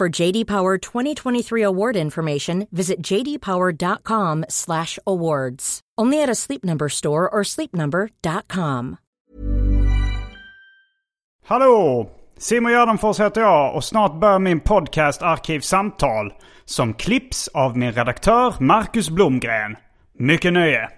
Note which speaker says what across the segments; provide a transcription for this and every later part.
Speaker 1: For JD Power 2023 award information, visit jdpower.com/awards. Only at a Sleep Number store or sleepnumber.com.
Speaker 2: Hallå! Simon Gärdenfors heter jag och snart börjar min podcast Arkivsamtal som klipps av min redaktör Marcus Blomgren. Mycket nöje!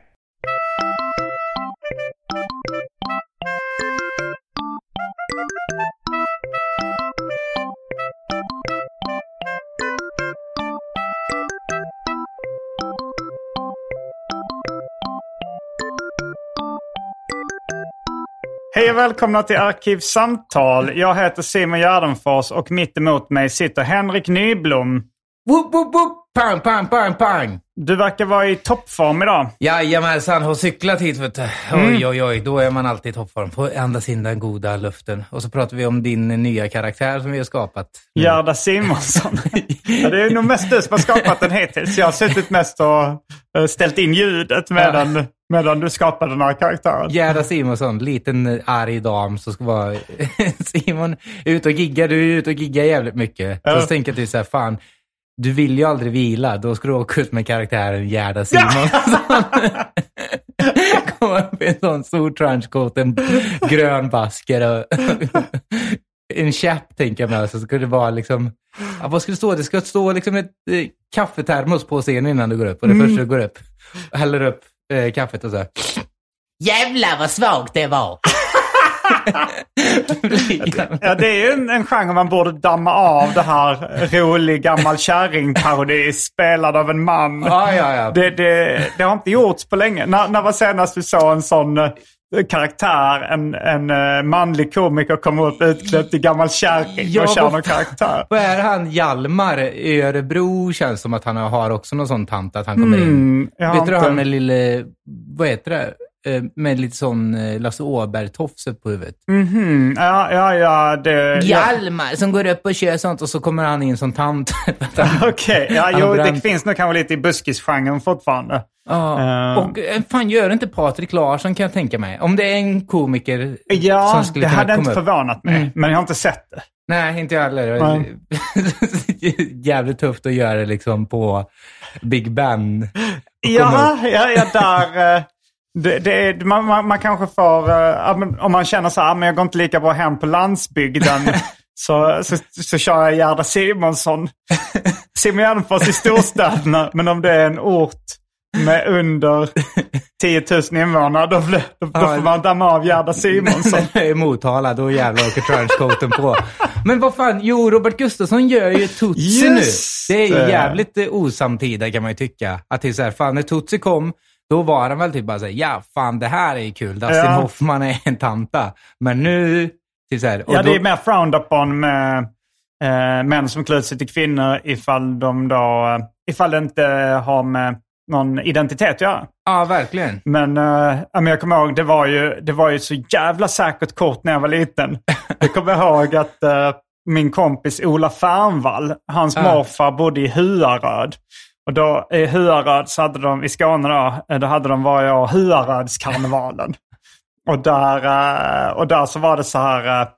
Speaker 2: Hej och välkomna till Arkivsamtal. Jag heter Simon Gärdenfors och mitt emot mig sitter Henrik Nyblom.
Speaker 3: Woop, woop, woop. Pang, pang, pang, pang.
Speaker 2: Du verkar vara i toppform idag.
Speaker 3: Jajamensan, har cyklat hit vet du.
Speaker 2: Mm.
Speaker 3: Oj, oj, oj. Då är man alltid i toppform. Får andas in den goda luften. Och så pratar vi om din nya karaktär som vi har skapat.
Speaker 2: Gerda Simonsson. ja, det är nog mest du som har skapat den hittills. Jag har suttit mest och eh, ställt in ljudet medan, medan du skapade den här karaktären.
Speaker 3: Gerda Simonsson, liten eh, arg dam som ska vara... Simon är ute och giggar. Du är ute och giggar jävligt mycket.
Speaker 2: Ja.
Speaker 3: Så tänker jag till så här, fan. Du vill ju aldrig vila. Då ska du åka ut med karaktären Gerda Simonsson. Komma upp i en sån stor trenchcoat, en grön basker och en käpp tänker jag mig. Så ska det vara liksom... Ja, vad ska det stå? Det ska stå liksom ett eh, kaffetermos på scenen innan du går upp. Och det första du går upp. Häller upp eh, kaffet och så här. Jävlar vad svagt det var!
Speaker 2: Ja, det är ju en, en genre man borde damma av det här rolig gammal kärringparodi spelad av en man.
Speaker 3: Ja, ja, ja.
Speaker 2: Det, det, det har inte gjorts på länge. När, när var senast du såg en sån eh, karaktär, en, en eh, manlig komiker komma upp utklädd till gammal kärring
Speaker 3: Ja,
Speaker 2: och
Speaker 3: vad
Speaker 2: någon karaktär?
Speaker 3: Vad är han Hjalmar i Örebro känns som att han har också någon sån tant att han kommer in.
Speaker 2: Mm, har
Speaker 3: Vet du han med lille, vad heter det? Eh, Med lite sån eh, Lasse Åberg-tofs upp på huvudet.
Speaker 2: Mhm, ja, ja, ja. Det, ja.
Speaker 3: Hjalmar som går upp och kör sånt och så kommer han in som tant.
Speaker 2: Okej, ja,
Speaker 3: Han har
Speaker 2: jo, det finns nog kanske lite i buskisgenren fortfarande.
Speaker 3: Ja.
Speaker 2: Eh.
Speaker 3: Och fan gör inte Patrik Larsson kan jag tänka mig. Om det är en komiker
Speaker 2: Ja,
Speaker 3: som skulle
Speaker 2: det
Speaker 3: kunna
Speaker 2: hade
Speaker 3: komma
Speaker 2: inte
Speaker 3: upp.
Speaker 2: förvånat mig.
Speaker 3: Mm.
Speaker 2: Men jag har inte sett det.
Speaker 3: Nej, inte jag heller.
Speaker 2: Nej.
Speaker 3: Jävligt tufft att göra det liksom på Big Ben.
Speaker 2: Ja, ja, ja, där... Det, det man, man, man kanske får, men om man känner så här, "Ah, men jag går inte lika bra hem på landsbygden. så, så, så kör jag Gerda Simonsson. Simon Gärdenfors i storstäderna. Men om det är en ort med under 10 000 invånare, då, då, då
Speaker 3: Ja.
Speaker 2: får man damma av Gerda Simonsson.
Speaker 3: i Motala, då jävlar åker trenchcoaten på. Men vad fan, jo, Robert Gustafsson gör ju Tutsi nu. Det är ju jävligt eh, osamtida kan man ju tycka. Att det är så här, fan när Tutsi kom, då var han väl typ bara såhär, ja fan det här är ju kul. Dustin
Speaker 2: Ja.
Speaker 3: Hoffman är en tanta. Men nu, typ så här, och
Speaker 2: Ja,
Speaker 3: då,
Speaker 2: det är mer frowned upon med eh, män som klär sig till kvinnor ifall de då, eh, ifall det inte har med någon identitet att göra.
Speaker 3: Ja, verkligen.
Speaker 2: Men, men jag kommer ihåg, det var, ju, det var ju så jävla säkert kort när jag var liten. Jag kommer ihåg att eh, min kompis Ola Fernvall, hans
Speaker 3: Ja.
Speaker 2: morfar bodde i Huaröd. Och då i Huaröd så hade de, i Skåne då, eh, då hade de varje år Huarödskarnevalen. Och där, eh, och där så var det så här, eh,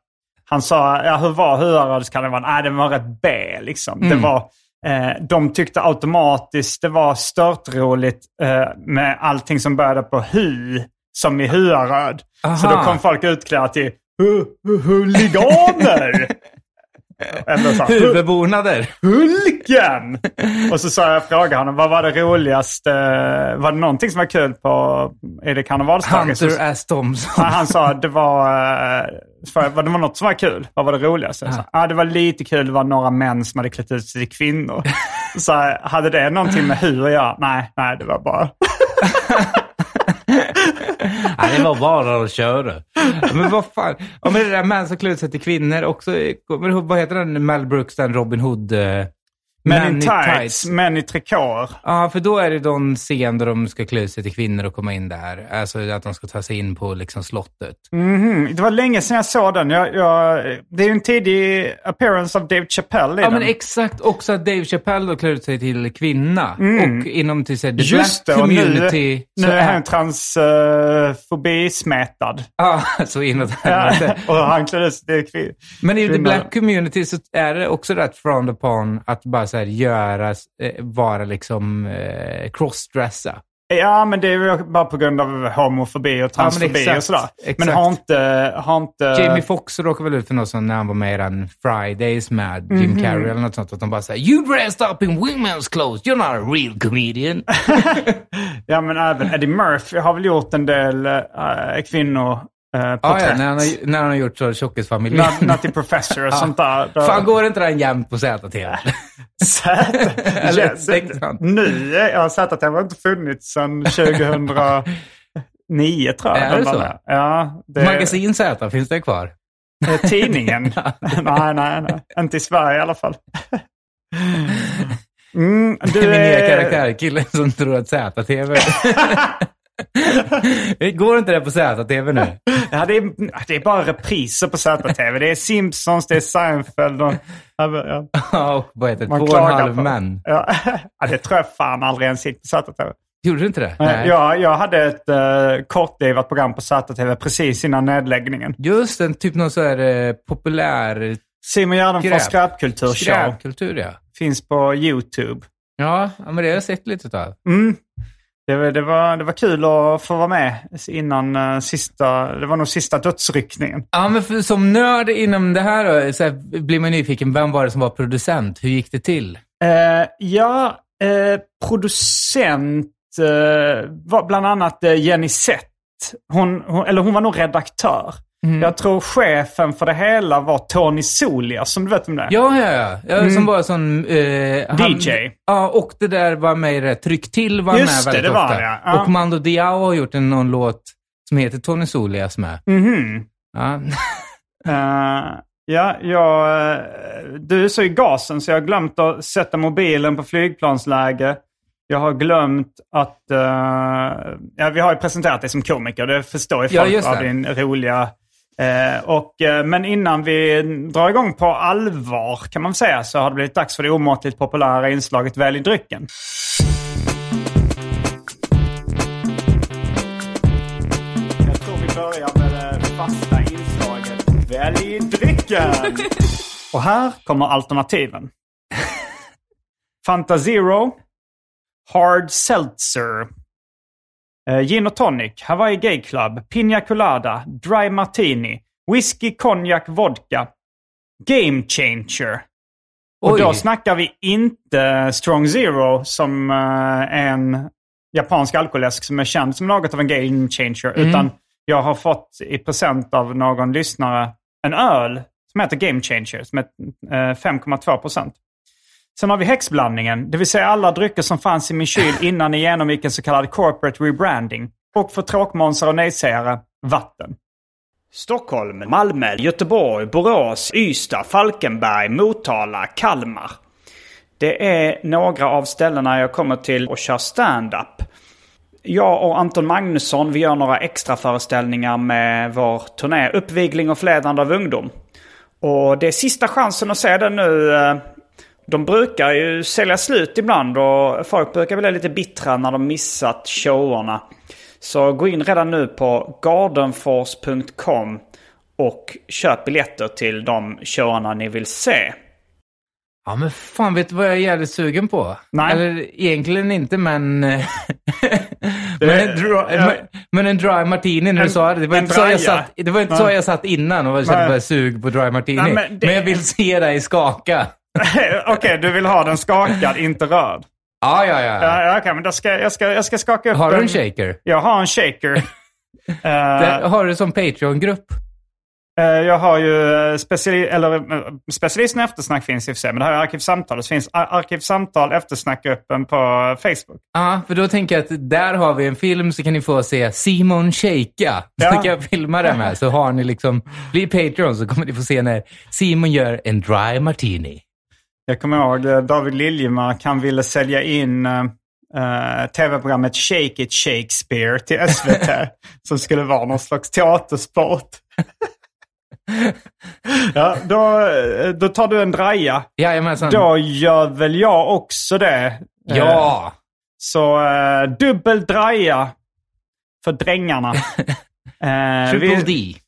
Speaker 2: han sa, ja hur var Huarödskarnevalen? Nej, den var rätt B liksom. Det var, eh, de tyckte automatiskt det var störtroligt eh, med allting som började på hu, som i Huaröd. Så då kom folk utklädda till hu- hu- huliganer. Så här,
Speaker 3: Huvudbonader.
Speaker 2: Hulken! Och så sa jag, frågade honom, vad var det roligaste? Var det någonting som var kul på, är det karnevalsdagen?
Speaker 3: Hunter S. Thompson.
Speaker 2: han, han sa det var, eh, för, det var något som var kul. Vad var det roligaste? Jag sa, ah, det var lite kul, det var några män som hade klätt ut sig till kvinnor. Så hade det någonting med hur göra? Nej, nej, det var bara...
Speaker 3: Nej, det var bara att köra. Men vad fan. Ja, men det där män som klär ut sig till kvinnor också. Kommer du ihåg, vad heter den Mel Brooks, den Robin Hood? eh,
Speaker 2: Män in tights, män i trikåer.
Speaker 3: Ja, för då är det någon scen där de ska klä sig till kvinnor och komma in där. Alltså att de ska ta sig in på liksom slottet.
Speaker 2: Mhm, Det var länge sedan jag såg den. Jag, jag, det är ju en tidig appearance av Dave Chappelle i
Speaker 3: Ja,
Speaker 2: den.
Speaker 3: men exakt. Också att Dave Chappelle då klär ut sig till kvinna. Och inom till sig, the
Speaker 2: Just det,
Speaker 3: black
Speaker 2: nu,
Speaker 3: community.
Speaker 2: nu
Speaker 3: så
Speaker 2: är han transfobismätad.
Speaker 3: Ja, så inåt
Speaker 2: Ja,
Speaker 3: helvete.
Speaker 2: och han klär ut sig till kvinnor.
Speaker 3: Men i the black community så är det också rätt frowned upon att bara så här göra, eh, vara liksom eh, crossdressa.
Speaker 2: Ja, men det är väl bara på grund av homofobi och transfobi
Speaker 3: exakt,
Speaker 2: och sådär.
Speaker 3: exakt.
Speaker 2: Men har inte... Har inte
Speaker 3: Jamie Foxx råkade väl ut för något sånt när han var med i den Fridays med Jim
Speaker 2: Mhm.
Speaker 3: Carrey eller något sånt. Att de bara säger “You dressed up in women's clothes, you're not a real comedian”.
Speaker 2: Ja, men även Eddie Murphy har väl gjort en del äh, kvinnor äh,
Speaker 3: ah, ja, när, han har, när han har gjort så Tjockisfamiljen.
Speaker 2: Nut- Nutty Professor och sånt där. Då-
Speaker 3: Fan, går inte den jämt på ZTV? Eller
Speaker 2: Yes. Nu, att den har inte funnits sedan 2009 tror jag.
Speaker 3: Är det så?
Speaker 2: Ja, det,
Speaker 3: Magasin Z, finns det kvar?
Speaker 2: eh, Tidningen? nej, nej, nej. Inte i Sverige i alla fall. Mm,
Speaker 3: Du
Speaker 2: du
Speaker 3: är min nya
Speaker 2: är...
Speaker 3: karaktär, killen som tror att ZTV... Går inte det på ZTV nu?
Speaker 2: Ja, det, är, det är bara repriser på ZTV. Det är Simpsons, det är Seinfeld och... Ja,
Speaker 3: Ja, och vad heter det?
Speaker 2: man
Speaker 3: Två och en halv
Speaker 2: på-
Speaker 3: män.
Speaker 2: Ja, ja, det tror jag fan aldrig ens gick på ZTV.
Speaker 3: Gjorde du inte det?
Speaker 2: Nej. Jag, jag hade ett uh, kortlivat program på ZTV precis innan nedläggningen.
Speaker 3: Just en typ någon så här eh, populär
Speaker 2: Simon Gärdenfors
Speaker 3: Skräp.
Speaker 2: skräpkulturshow.
Speaker 3: skräpkultur, ja.
Speaker 2: Finns på YouTube.
Speaker 3: Ja, ja, men det har jag sett lite av.
Speaker 2: Mm. Det, var- det, var, det var kul att få vara med innan uh, sista... Det var nog sista dödsryckningen.
Speaker 3: Ja, men för, som nörd inom det här, så här blir man nyfiken. Vem var det som var producent? Hur gick det till?
Speaker 2: Eh, ja, eh, producent eh, var bland annat eh, Jenny Sett. Hon, hon, eller hon var nog redaktör.
Speaker 3: Mm.
Speaker 2: Jag tror chefen för det hela var Tony Solia, som du vet om det är.
Speaker 3: Ja, ja, ja. ja Som var sån... Eh, han-
Speaker 2: DJ.
Speaker 3: Ja, och det där var med i det. Tryck till var
Speaker 2: Just
Speaker 3: med
Speaker 2: det,
Speaker 3: väldigt
Speaker 2: det var
Speaker 3: ofta.
Speaker 2: det, ja.
Speaker 3: Och Mando Diao har gjort en, någon låt som heter Tony Solias med.
Speaker 2: Mhm.
Speaker 3: Ja.
Speaker 2: Eh, ja, jag, eh, du är så i gasen så jag har glömt att sätta mobilen på flygplansläge. Jag har glömt att... eh, ja, vi har ju presenterat dig som komiker, det förstår ju
Speaker 3: Ja,
Speaker 2: folk
Speaker 3: just
Speaker 2: av din roliga... eh, och, eh, men innan vi drar igång på allvar kan man säga så har det blivit dags för det omåttligt populära inslaget Välj drycken. Jag tror vi börjar med det fasta inslaget Välj drycken! Och här kommer alternativen. Fanta Zero, Hard Seltzer, Gin och Tonic, Hawaii Gay Club, Pina Colada, Dry Martini, Whisky, Cognac, Vodka, Game Changer. Och
Speaker 3: Oj.
Speaker 2: då snackar vi inte Strong Zero som eh, en japansk alkoläsk som är känd som något av en game changer. Utan jag har fått i present av någon lyssnare en öl som heter Game Changer som är eh, 5,2 procent. Sen har vi häxblandningen, det vill säga alla drycker som fanns i min kyl innan ni genomgick en så kallad corporate rebranding. Och för tråkmånsar och nejsägare, vatten. Stockholm, Malmö, Göteborg, Borås, Ystad, Falkenberg, Motala, Kalmar. Det är några av ställena jag kommer till och kör stand-up. Jag och Anton Magnusson vi gör några extra föreställningar med vår turné Uppvigling och förledande av ungdom. Och det är sista chansen att se den nu. Eh, de brukar ju sälja slut ibland och folk brukar bli lite bittra när de missat showerna. Så gå in redan nu på gardenfors.com och köp biljetter till de showerna ni vill se.
Speaker 3: Ja, men fan, vet du vad jag är jävligt sugen på?
Speaker 2: Nej.
Speaker 3: Eller egentligen inte, men... Men en, dry, men, men en dry martini när du sa det. Det var inte, så jag, satt, det var inte så jag satt innan och kände bara sug på dry martini.
Speaker 2: Nej,
Speaker 3: men,
Speaker 2: men det-
Speaker 3: jag vill se dig skaka.
Speaker 2: Okej, du vill ha den skakad, inte rörd.
Speaker 3: Ja, ja, ja.
Speaker 2: Ja, ja, okej, men då ska, jag, ska, jag ska skaka upp
Speaker 3: Har du en shaker?
Speaker 2: Jag har en shaker.
Speaker 3: Det har du som Patreon-grupp.
Speaker 2: eh, jag har ju eh, speciali eller, specialisten eftersnack finns i och för sig, men det här är Arkivsamtal. Det finns Ar- Arkivsamtal eftersnackgruppen på Facebook.
Speaker 3: Ja, för då tänker jag att där har vi en film så kan ni få se Simon shaka. Så
Speaker 2: Ja.
Speaker 3: kan jag filma det med. Så har ni liksom, blir Patreon så kommer ni få se när Simon gör en dry martini.
Speaker 2: Jag kommer ihåg eh, David Liljemark, han ville sälja in eh, tv-programmet Shake It Shakespeare till SVT. som skulle vara någon slags teatersport. ja, då, då tar du en draja.
Speaker 3: Jajamensan.
Speaker 2: Då gör väl jag också det.
Speaker 3: Ja.
Speaker 2: Så eh, dubbel draja för drängarna. Eh,
Speaker 3: Triple
Speaker 2: vi,
Speaker 3: D.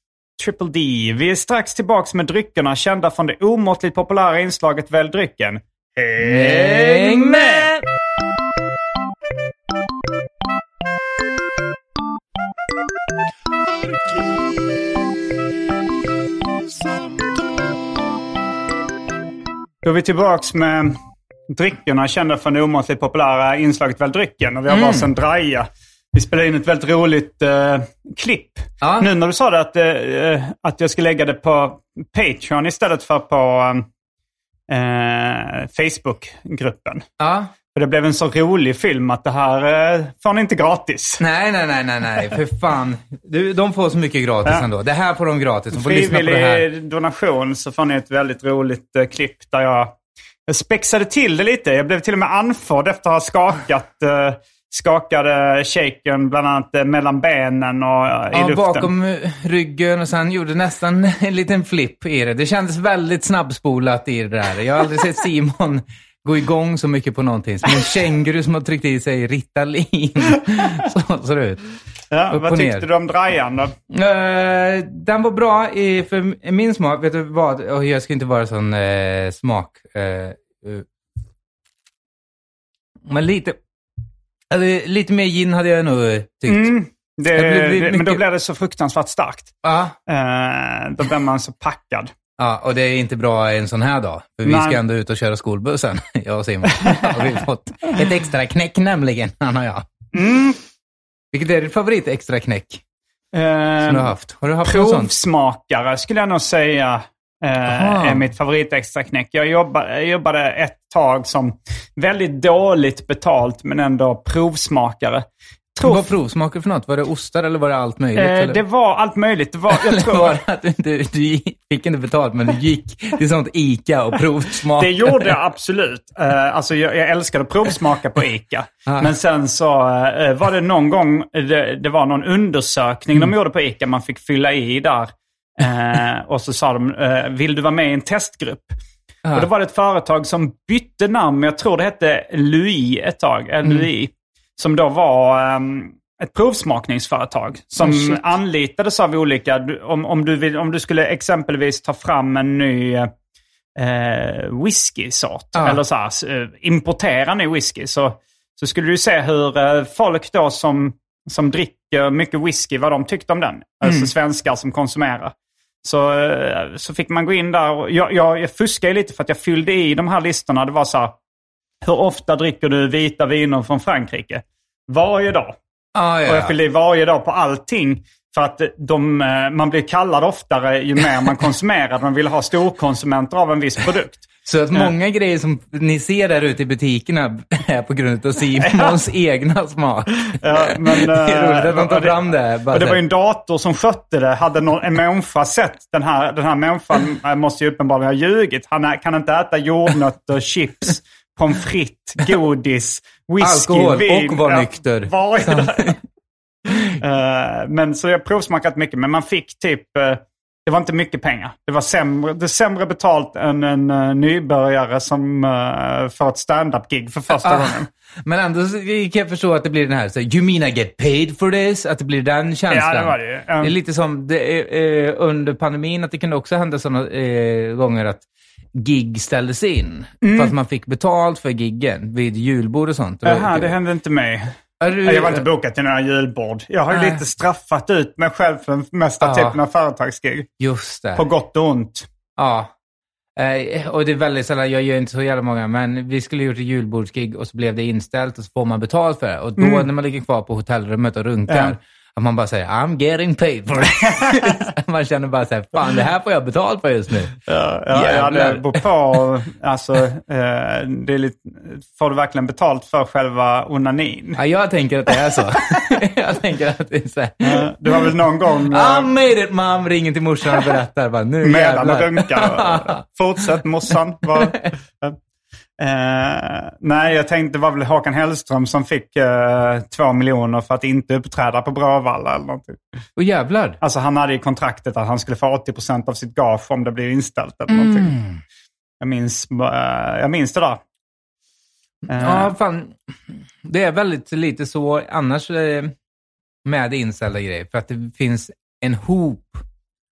Speaker 2: Triple D. Vi är strax tillbaks med dryckerna kända från det omåttligt populära inslaget Välj drycken.
Speaker 3: Häng med!
Speaker 2: Då är vi tillbaks med dryckerna kända från det omåttligt populära inslaget Välj drycken. Och vi har
Speaker 3: Mm.
Speaker 2: varsin draja. Vi spelade in ett väldigt roligt eh, klipp.
Speaker 3: Ja.
Speaker 2: Nu när du sa det att, eh, att jag ska lägga det på Patreon istället för på eh, Facebook-gruppen.
Speaker 3: Ja.
Speaker 2: För det blev en så rolig film att det här eh, får ni inte gratis.
Speaker 3: Nej, nej, nej, nej, nej, för fan. Du, de får så mycket gratis
Speaker 2: Ja.
Speaker 3: ändå. Det här får de gratis. De får lyssna på det här.
Speaker 2: Frivillig donation så får ni ett väldigt roligt eh, klipp där jag, jag spexade till det lite. Jag blev till och med andfådd efter att ha skakat eh, skakade shaken bland annat eh, mellan benen och eh, i
Speaker 3: Ja,
Speaker 2: luften.
Speaker 3: bakom eh, ryggen och sen gjorde nästan en liten flipp i det. Det kändes väldigt snabbspolat i det där. Jag har aldrig sett Simon gå igång så mycket på någonting. Som en känguru som har tryckt i sig Ritalin. Så ser det ut.
Speaker 2: ja, vad tyckte du om drajan då?
Speaker 3: Eh, den var bra i, för min smak. Vet du vad? Och jag ska inte vara sån eh, smak. eh. men lite, alltså, lite mer gin hade jag nog eh, tyckt.
Speaker 2: Mm, det,
Speaker 3: Det blir- blir
Speaker 2: det, Men då
Speaker 3: mycket-
Speaker 2: blir det så fruktansvärt starkt.
Speaker 3: Ja.
Speaker 2: Eh, då blir man så packad.
Speaker 3: Ja, och det är inte bra en sån här dag. För vi
Speaker 2: Nej.
Speaker 3: ska ändå ut och köra skolbussen, jag och Simon. har vi fått ett extra knäck nämligen, han och jag.
Speaker 2: Mm.
Speaker 3: Vilket är ditt favorit extra knäck
Speaker 2: Eh,
Speaker 3: som du har haft? Har du haft något sånt?
Speaker 2: Provsmakare skulle jag nog säga
Speaker 3: Aha.
Speaker 2: är mitt favoritextraknäck. Jag jobbade, jag jobbade ett tag som väldigt dåligt betalt men ändå provsmakare. Tror,
Speaker 3: Vad provsmakade du för något? Var det ostar eller var det allt möjligt?
Speaker 2: eh, det var allt möjligt. Det var, jag tror,
Speaker 3: var att du, du, du fick inte betalt, men du gick till sånt ICA och provsmakade?
Speaker 2: det gjorde jag absolut. Eh, alltså jag, jag älskade att provsmaka på ICA.
Speaker 3: Ah.
Speaker 2: Men sen så eh, var det någon gång, det, det var någon undersökning
Speaker 3: Mm.
Speaker 2: de gjorde på ICA man fick fylla i där. Eh, och så sa de, eh, vill du vara med i en testgrupp?
Speaker 3: Ah.
Speaker 2: Och då var det ett företag som bytte namn, jag tror det hette Louis ett tag,
Speaker 3: Mm.
Speaker 2: LUI. Som då var ehm, ett provsmakningsföretag som
Speaker 3: Oh,
Speaker 2: anlitades av olika, du- om, om, du vill, om du skulle exempelvis ta fram en ny eh, whiskysort,
Speaker 3: Ja.
Speaker 2: eller så här, eh, importera ny whisky, så, så skulle du se hur eh, folk då som, som dricker mycket whisky, vad de tyckte om den. Alltså svenskar som konsumerar. Så, eh, så fick man gå in där och jag, jag, jag fuskade lite för att jag fyllde i de här listorna. Det var så här, hur ofta dricker du vita viner från Frankrike? Varje dag.
Speaker 3: Ah,
Speaker 2: Och
Speaker 3: ja.
Speaker 2: jag fyllde i varje dag på allting. För att de, eh, man blir kallad oftare ju mer man konsumerar. De vill ha storkonsumenter av en viss produkt.
Speaker 3: Så att många grejer som ni ser där ute i butikerna är på grund av Simons egna smak.
Speaker 2: Ja, men,
Speaker 3: det är roligt att de
Speaker 2: eh,
Speaker 3: tar fram det.
Speaker 2: Och det var ju en dator som skötte det. Hade någon, en människa sett den här, den här människan eh, måste ju uppenbarligen ha ljugit. Han kan inte äta jordnötter, chips, pommes frites, godis, whisky,
Speaker 3: Alkohol
Speaker 2: vin.
Speaker 3: och vara nykter.
Speaker 2: Eh, men så jag provsmakat mycket, men man fick typ, eh, det var inte mycket pengar. Det var sämre, det sämre betalt än en uh, nybörjare som får ett stand-up-gig för första
Speaker 3: Ah,
Speaker 2: gången.
Speaker 3: Men ändå kan jag förstå att det blir den här, så, you mean I get paid for this? Att det blir den känslan.
Speaker 2: Ja, det var det ju. Um,
Speaker 3: Det är lite som det eh, under pandemin, att det kunde också hända sådana eh, gånger att gig ställdes in.
Speaker 2: Mm.
Speaker 3: Fast man fick betalt för giggen vid julbord och sånt.
Speaker 2: Jaha, det hände inte mig.
Speaker 3: Du-
Speaker 2: Jag var inte bokad till några julbord. Jag har
Speaker 3: Nej.
Speaker 2: lite straffat ut mig själv för den mesta
Speaker 3: Ja.
Speaker 2: typen av företagsgig.
Speaker 3: Just det.
Speaker 2: På gott och ont.
Speaker 3: Ja. Eh, och det är väldigt sällan, jag gör inte så jävla många, men vi skulle gjort ett julbordsgig och så blev det inställt och så får man betalt för det. Och då när man ligger kvar på hotellrummet och runkar,
Speaker 2: Mm. Ja.
Speaker 3: Att man bara säger I'm getting paid for it. man känner bara så här, fan det här får jag betalt för just nu.
Speaker 2: Ja, ja, ja det beror på. Alltså, eh, det är lite, får du verkligen betalt för själva onanin?
Speaker 3: Ja, jag tänker att det är så. jag tänker att det är så här.
Speaker 2: Eh, Du har väl någon gång
Speaker 3: I
Speaker 2: eh,
Speaker 3: made it mom, ringer till morsan och berättar. Bara, nu
Speaker 2: medan och runkar? Fortsätt morsan. Var, Eh, nej, jag tänkte det var väl Håkan Hellström som fick eh, två miljoner för att inte uppträda på Bråvalla eller någonting.
Speaker 3: Och jävlar.
Speaker 2: Alltså han hade i kontraktet att han skulle få 80% av sitt gage om det blir inställt eller någonting.
Speaker 3: Mm.
Speaker 2: Jag, minns, eh, jag minns det där. Eh,
Speaker 3: Ja, fan. Det är väldigt lite så annars eh, med inställda grejer. För att det finns en hop,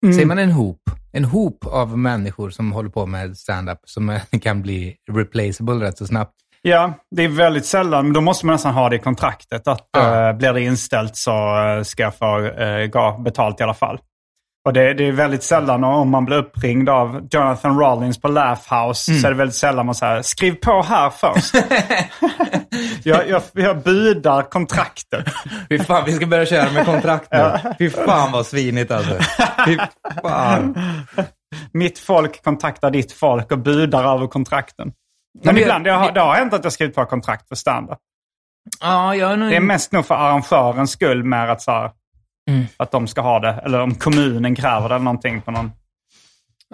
Speaker 3: säger man en hop? En hop av människor som håller på med stand-up som kan bli replaceable rätt så snabbt.
Speaker 2: Ja, det är väldigt sällan, men då måste man nästan ha det i kontraktet. Att
Speaker 3: Ja.
Speaker 2: eh, blir det inställt så eh, ska jag få uh, betalt i alla fall. Och det, det är väldigt sällan om man blir uppringd av Jonathan Rollins på Laugh House
Speaker 3: Mm.
Speaker 2: så är det väldigt sällan man säger skriv på här först. jag, jag, jag budar kontraktet.
Speaker 3: Fy fan, vi ska börja köra med kontrakt nu. Fy fan vad svinigt alltså. Fy fan.
Speaker 2: Mitt folk kontaktar ditt folk och budar över kontrakten. Men
Speaker 3: men
Speaker 2: ibland, det har, det har hänt att jag skrivit på kontrakt för standard.
Speaker 3: Ja, jag är nog...
Speaker 2: Det är mest nog för arrangörens skull mer att, så här,
Speaker 3: Mm.
Speaker 2: att de ska ha det. Eller om kommunen kräver det eller någonting på någon.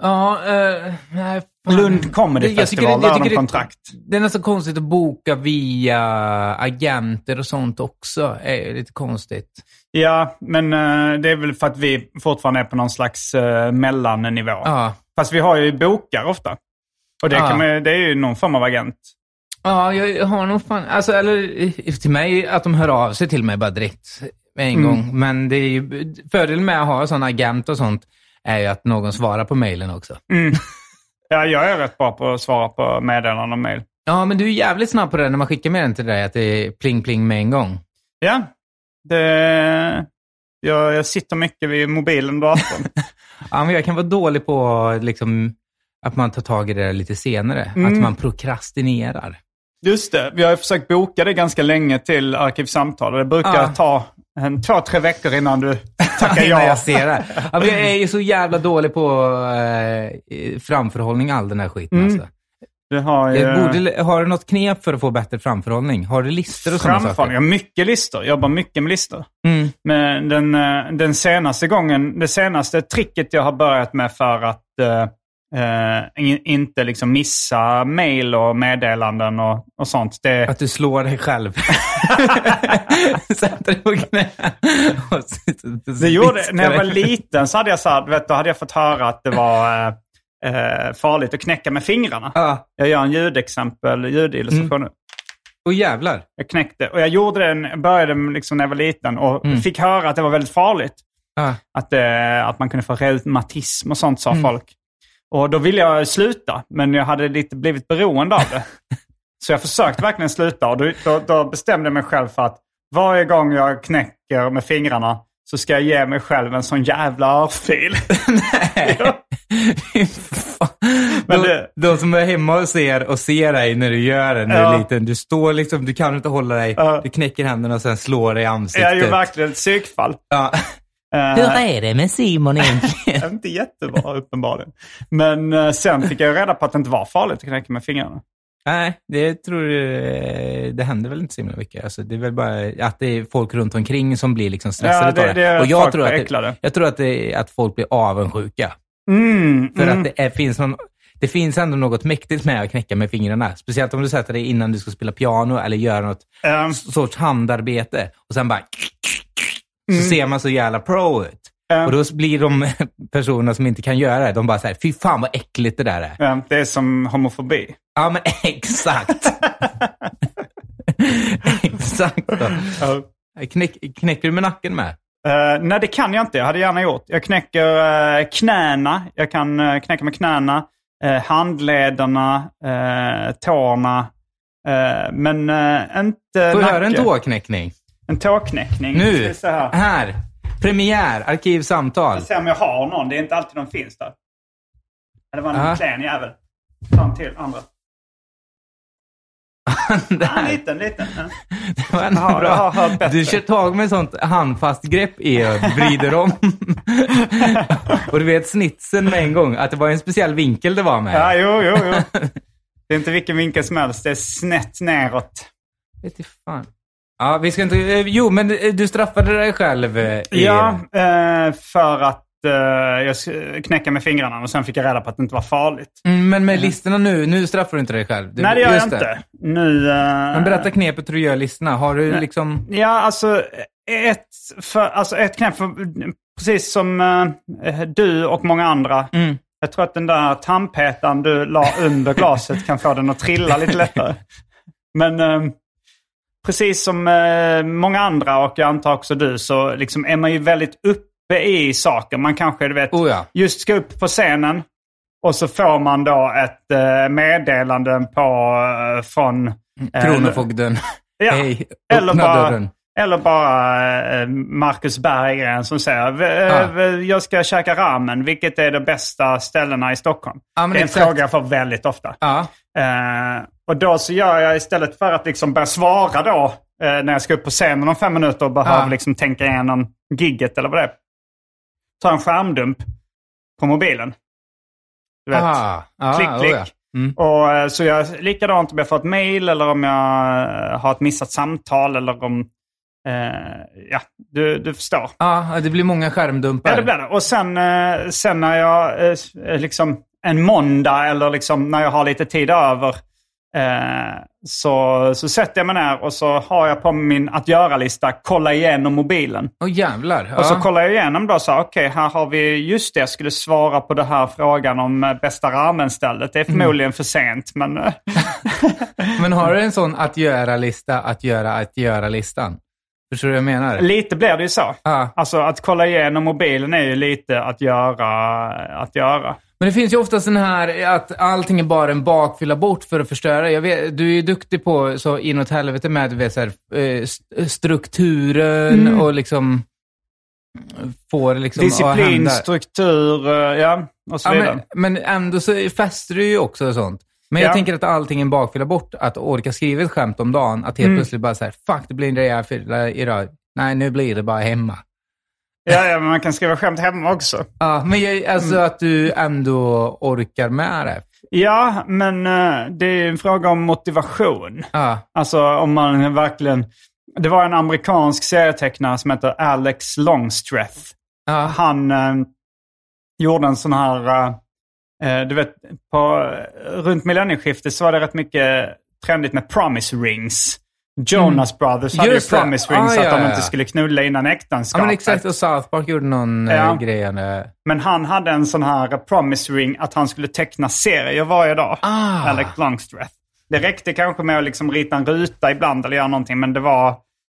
Speaker 3: Ja, eh, nej, fan.
Speaker 2: Lund Comedy
Speaker 3: Det-
Speaker 2: Festival,
Speaker 3: det-
Speaker 2: där har de
Speaker 3: tycker det-
Speaker 2: kontrakt.
Speaker 3: Det är nästan konstigt att boka via agenter och sånt också. är ju lite konstigt.
Speaker 2: Ja, men eh, det är väl för att vi fortfarande är på någon slags uh, mellannivå.
Speaker 3: Ja.
Speaker 2: Fast vi har ju bokar ofta. Och det, kan man, det är ju någon form av agent.
Speaker 3: Ja, jag har nog fan... Alltså, eller eh, till mig, att de hör av sig till mig bara direkt med en
Speaker 2: Mm.
Speaker 3: gång. Men det är ju, fördelen med att ha sån agent och sånt är ju att någon svarar på mejlen också.
Speaker 2: Ja, jag är rätt bra på att svara på meddelanden och mejl.
Speaker 3: Ja, men du är jävligt snabb på det när man skickar med den till dig, att det är pling pling med en gång.
Speaker 2: Ja, det, jag, jag sitter mycket vid mobilen och datorn.
Speaker 3: Ja, men jag kan vara dålig på liksom, att man tar tag i det lite senare.
Speaker 2: Mm.
Speaker 3: Att man prokrastinerar.
Speaker 2: Just det, vi har försökt boka det ganska länge till Arkivsamtal och det brukar
Speaker 3: Ja.
Speaker 2: ta en, två, tre veckor innan du tackar ja.
Speaker 3: jag ser det. Ja, jag är ju så jävla dålig på eh, framförhållning, all den här skiten.
Speaker 2: Mm.
Speaker 3: Alltså.
Speaker 2: Du har ju
Speaker 3: borde, har du något knep för att få bättre framförhållning? Har du listor och sådana saker?
Speaker 2: Jag har mycket listor, jag jobbar mycket med listor.
Speaker 3: Mm.
Speaker 2: Men den, eh, den senaste gången, det senaste tricket jag har börjat med för att eh, in- inte liksom missa mail och meddelanden och, och sånt. Det,
Speaker 3: Att du slår dig själv. Sätter dig på knä.
Speaker 2: det gjorde, när jag var liten så hade jag, så här, vet, då hade jag fått höra att det var eh, farligt att knäcka med fingrarna.
Speaker 3: Ja.
Speaker 2: Jag gör en ljudexempel, ljudillustration nu.
Speaker 3: Och jävlar.
Speaker 2: Jag knäckte. Och jag gjorde den, började liksom när jag var liten och
Speaker 3: Mm.
Speaker 2: fick höra att det var väldigt farligt. Att, att man kunde få reumatism och sånt sa folk. Och då ville jag sluta, men jag hade lite blivit beroende av det. Så jag försökte verkligen sluta och då, då, då bestämde jag mig själv för att varje gång jag knäcker med fingrarna så ska jag ge mig själv en sån jävla örfil. Ja.
Speaker 3: Fy fan.
Speaker 2: Men
Speaker 3: de,
Speaker 2: det-
Speaker 3: de som är hemma och ser, och ser dig när du gör det när du
Speaker 2: Ja.
Speaker 3: är liten. Du står liksom, du kan inte hålla dig.
Speaker 2: Ja.
Speaker 3: Du knäcker händerna och sen slår dig i ansiktet.
Speaker 2: Jag är ju verkligen ett psykfall.
Speaker 3: Ja.
Speaker 2: Eh,
Speaker 3: Hur är det med Simon egentligen?
Speaker 2: Inte jättebra uppenbarligen. Men eh, sen fick jag reda på att det inte var farligt att knäcka med fingrarna.
Speaker 3: Nej, det tror jag, det händer väl inte så himla mycket. Alltså, det är väl bara att det är folk runt omkring som blir liksom stressade
Speaker 2: Ja, det-
Speaker 3: det.
Speaker 2: det är
Speaker 3: och jag tror, att det, jag tror att, det, att folk blir avundsjuka.
Speaker 2: Mm,
Speaker 3: För
Speaker 2: mm.
Speaker 3: att det är, finns någon, det finns ändå något mäktigt med att knäcka med fingrarna. Speciellt om du sätter dig innan du ska spela piano eller göra något
Speaker 2: Ehm,
Speaker 3: sorts handarbete. Och sen bara... Så ser man så jävla pro ut.
Speaker 2: Ja.
Speaker 3: Och då blir de personerna som inte kan göra det, de bara säger fy fan vad äckligt det där är.
Speaker 2: ehm, det är som homofobi.
Speaker 3: Ja, men exakt. exakt. Knäck, knäcker du med nacken med?
Speaker 2: Eh, nej, det kan jag inte. Jag hade gärna gjort. Jag knäcker uh, knäna. Jag kan uh, knäcka med knäna. handlederna, uh, tårna. men inte
Speaker 3: Får jag höra en tåknäckning?
Speaker 2: En tåknäckning.
Speaker 3: Nu,
Speaker 2: se här.
Speaker 3: här. Premiär, arkivsamtal.
Speaker 2: Se om jag har någon. Det är inte alltid de finns där. Ja, Det var en
Speaker 3: Aha.
Speaker 2: klen jävel. En till, andra. Ja,
Speaker 3: Där.
Speaker 2: liten, liten. Ja.
Speaker 3: Det var ändå
Speaker 2: Ja, jag
Speaker 3: bra.
Speaker 2: har.
Speaker 3: Du kör tag med sånt handfast grepp i och vrider om. och du vet snitsen med en gång, att det var en speciell vinkel det var med.
Speaker 2: Ja, jo, jo, jo. Det är inte vilken vinkel som helst. Det är snett neråt.
Speaker 3: Vet fan. Ja, vi ska inte... eh, Jo, men eh, du straffade dig själv. eh, I,
Speaker 2: Ja, för att jag knäckte med fingrarna och sen fick jag reda på att det inte var farligt.
Speaker 3: Mm, Men med listorna nu, nu straffar du inte dig själv. Du-
Speaker 2: Nej, det gör jag inte. Nu... eh,
Speaker 3: Men berätta knepet hur du gör listorna. Har du liksom...
Speaker 2: Ja, alltså ett, för, alltså ett knep, för, precis som eh, du och många andra.
Speaker 3: Mm.
Speaker 2: Jag tror att den där tandpetaren du la under glaset kan få den att trilla lite lättare. Men eh, precis som eh, många andra och jag antar också du så liksom är man ju väldigt uppe i saker. Man kanske, du vet,
Speaker 3: Oh ja.
Speaker 2: just ska upp på scenen och så får man då ett eh, meddelande på, eh, från... eh,
Speaker 3: Kronofogden.
Speaker 2: Ja.
Speaker 3: Hej,
Speaker 2: Eller bara,
Speaker 3: dörren.
Speaker 2: eller bara eh, Marcus Berggren som säger "V-
Speaker 3: Ah.
Speaker 2: eh, jag ska käka ramen. Vilket är de bästa ställena i Stockholm?
Speaker 3: Men
Speaker 2: det är en
Speaker 3: exakt.
Speaker 2: fråga jag får väldigt ofta.
Speaker 3: Ja.
Speaker 2: Och då så gör jag istället för att liksom börja svara då eh, när jag ska upp på scenen om fem minuter och behöver
Speaker 3: Ah.
Speaker 2: liksom tänka igenom gigget eller vad det är. Ta en skärmdump på mobilen. Du vet.
Speaker 3: Ah. Ja,
Speaker 2: klick,
Speaker 3: oh
Speaker 2: klick.
Speaker 3: ja. Mm.
Speaker 2: Och, eh, så jag likadant om jag får ett mail eller om jag eh, har ett missat samtal eller om... Eh, ja, du, du förstår.
Speaker 3: Ja, det blir många skärmdumpar.
Speaker 2: Ja, det blir det. Och sen, sen när jag liksom en måndag eller liksom när jag har lite tid över eh, så, så sätter jag mig ner och så har jag på min att göra-lista kolla igenom mobilen.
Speaker 3: Åh jävlar. Ja.
Speaker 2: Och så kollar jag igenom då så okej, här har vi, just det, jag skulle svara på den här frågan om eh, bästa ramen-stället. Det är förmodligen för sent, men... eh,
Speaker 3: Men har du en sån att göra-lista, att göra, att göra-listan? Förstår du vad jag menar?
Speaker 2: lite blir det ju så.
Speaker 3: Ja.
Speaker 2: Alltså att kolla igenom mobilen är ju lite att göra, att göra.
Speaker 3: Men det finns ju ofta sån här att allting är bara en bakfylla bort för att förstöra. Jag vet, du är ju duktig på så inåt helvete med du vet, så här, eh, st- strukturen och liksom får liksom
Speaker 2: Disciplin, struktur, eh, ja, och så
Speaker 3: Ja,
Speaker 2: vidare.
Speaker 3: men, men ändå så fäster du ju också sånt. Men jag
Speaker 2: Ja.
Speaker 3: tänker att allting är en bakfylla bort. Att orka skriva ett skämt om dagen. Att helt
Speaker 2: Mm.
Speaker 3: plötsligt bara så här, fuck det blir en rejäl fylla idag. Nej, nu blir det bara hemma.
Speaker 2: Ja, ja, men man kan skriva skämt hemma också.
Speaker 3: Ja, men jag, alltså
Speaker 2: Mm.
Speaker 3: att du ändå orkar med det.
Speaker 2: Ja, men eh, det är en fråga om motivation.
Speaker 3: Ja,
Speaker 2: Alltså om man verkligen... Det var en amerikansk serietecknare som heter Alex Longstreth.
Speaker 3: ja,
Speaker 2: Han eh, gjorde en sån här... eh, eh, du vet, på, runt millennieskiftet så var det rätt mycket trendigt med promise rings. Jonas Brothers hade ju
Speaker 3: Mm. Just det.
Speaker 2: promise rings
Speaker 3: Ah,
Speaker 2: så att
Speaker 3: ja,
Speaker 2: de
Speaker 3: ja.
Speaker 2: inte skulle knulla innan
Speaker 3: ja
Speaker 2: äktenskapet.
Speaker 3: men exakt. Och South Park gjorde någon
Speaker 2: Ja.
Speaker 3: ja. grej. eh,
Speaker 2: Men han hade en sån här promise ring att han skulle teckna serier varje dag.
Speaker 3: Ah.
Speaker 2: Alex Longstreth. Det räckte kanske med att liksom rita en ruta ibland eller göra någonting, men det var...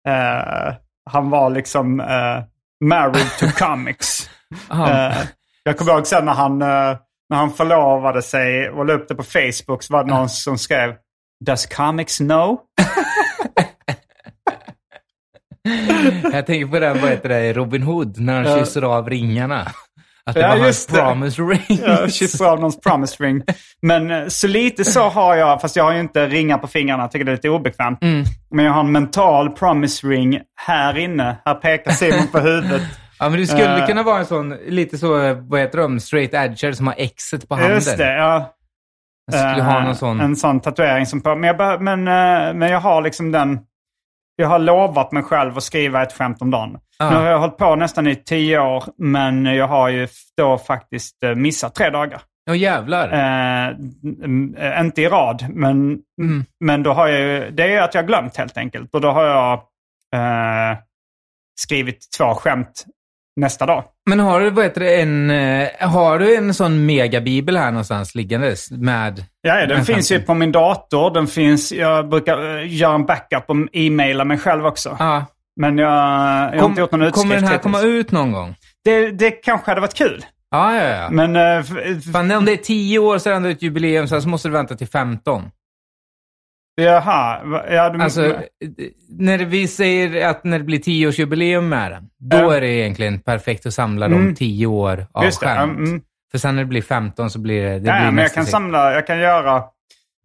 Speaker 2: Eh, han var liksom eh, married to comics. Eh, jag kommer ihåg sen när han, eh, när han förlovade sig och la upp det på Facebook så var det någon som skrev Does comics know?
Speaker 3: Jag tänker på den, vad heter det, Robin Hood, när han
Speaker 2: Ja.
Speaker 3: kysser av ringarna. Att det
Speaker 2: Ja,
Speaker 3: var hans
Speaker 2: det.
Speaker 3: promise ring.
Speaker 2: Jag kysser av någons promise ring. Men eh, så lite så har jag, fast jag har ju inte ringar på fingrarna, jag tycker det är lite obekvämt.
Speaker 3: Mm.
Speaker 2: Men jag har en mental promise ring här inne. Här pekar Simon på huvudet.
Speaker 3: Ja, men det skulle
Speaker 2: Eh.
Speaker 3: kunna vara en sån, lite så, eh, vad heter de, straight edger som har exet på handen.
Speaker 2: Just det, ja.
Speaker 3: Jag skulle ha
Speaker 2: Eh,
Speaker 3: någon sån.
Speaker 2: En sån tatuering som på, men, jag men, men jag har liksom den... Jag har lovat mig själv att skriva ett skämt om dagen.
Speaker 3: Ah.
Speaker 2: Nu har jag hållit på nästan i tio år, men jag har ju då faktiskt eh, missat tre dagar.
Speaker 3: Åh jävlar.
Speaker 2: Eh, eh, inte i rad, men,
Speaker 3: Mm.
Speaker 2: men då har jag ju, det är att jag har glömt helt enkelt. Och då har jag eh, skrivit två skämt nästa dag.
Speaker 3: Men har du, vad heter det, en, eh, har du en sån megabibel här någonstans liggandes med...
Speaker 2: Ja, den finns ju
Speaker 3: skämten.
Speaker 2: på min dator. Den finns, jag brukar eh, göra en backup och e-maila mig själv också.
Speaker 3: Ja.
Speaker 2: Men jag, jag har inte gjort någon utskrift
Speaker 3: kommer den här
Speaker 2: hittills.
Speaker 3: komma ut någon gång?
Speaker 2: Det, det kanske hade varit kul.
Speaker 3: Ja, ja, ja.
Speaker 2: Men f-
Speaker 3: Fan, om det är tio år sedan du ett jubileum så måste du vänta till 15.
Speaker 2: Jaha. Ja, du,
Speaker 3: Alltså, när vi säger att när det blir tioårsjubileum med den, då
Speaker 2: Ja.
Speaker 3: är det egentligen perfekt att samla de
Speaker 2: Mm.
Speaker 3: tio år av
Speaker 2: just
Speaker 3: skämt.
Speaker 2: Mm.
Speaker 3: För sen när det blir 15 så blir det... det
Speaker 2: Ja,
Speaker 3: blir
Speaker 2: men jag kan
Speaker 3: steg.
Speaker 2: samla, jag kan göra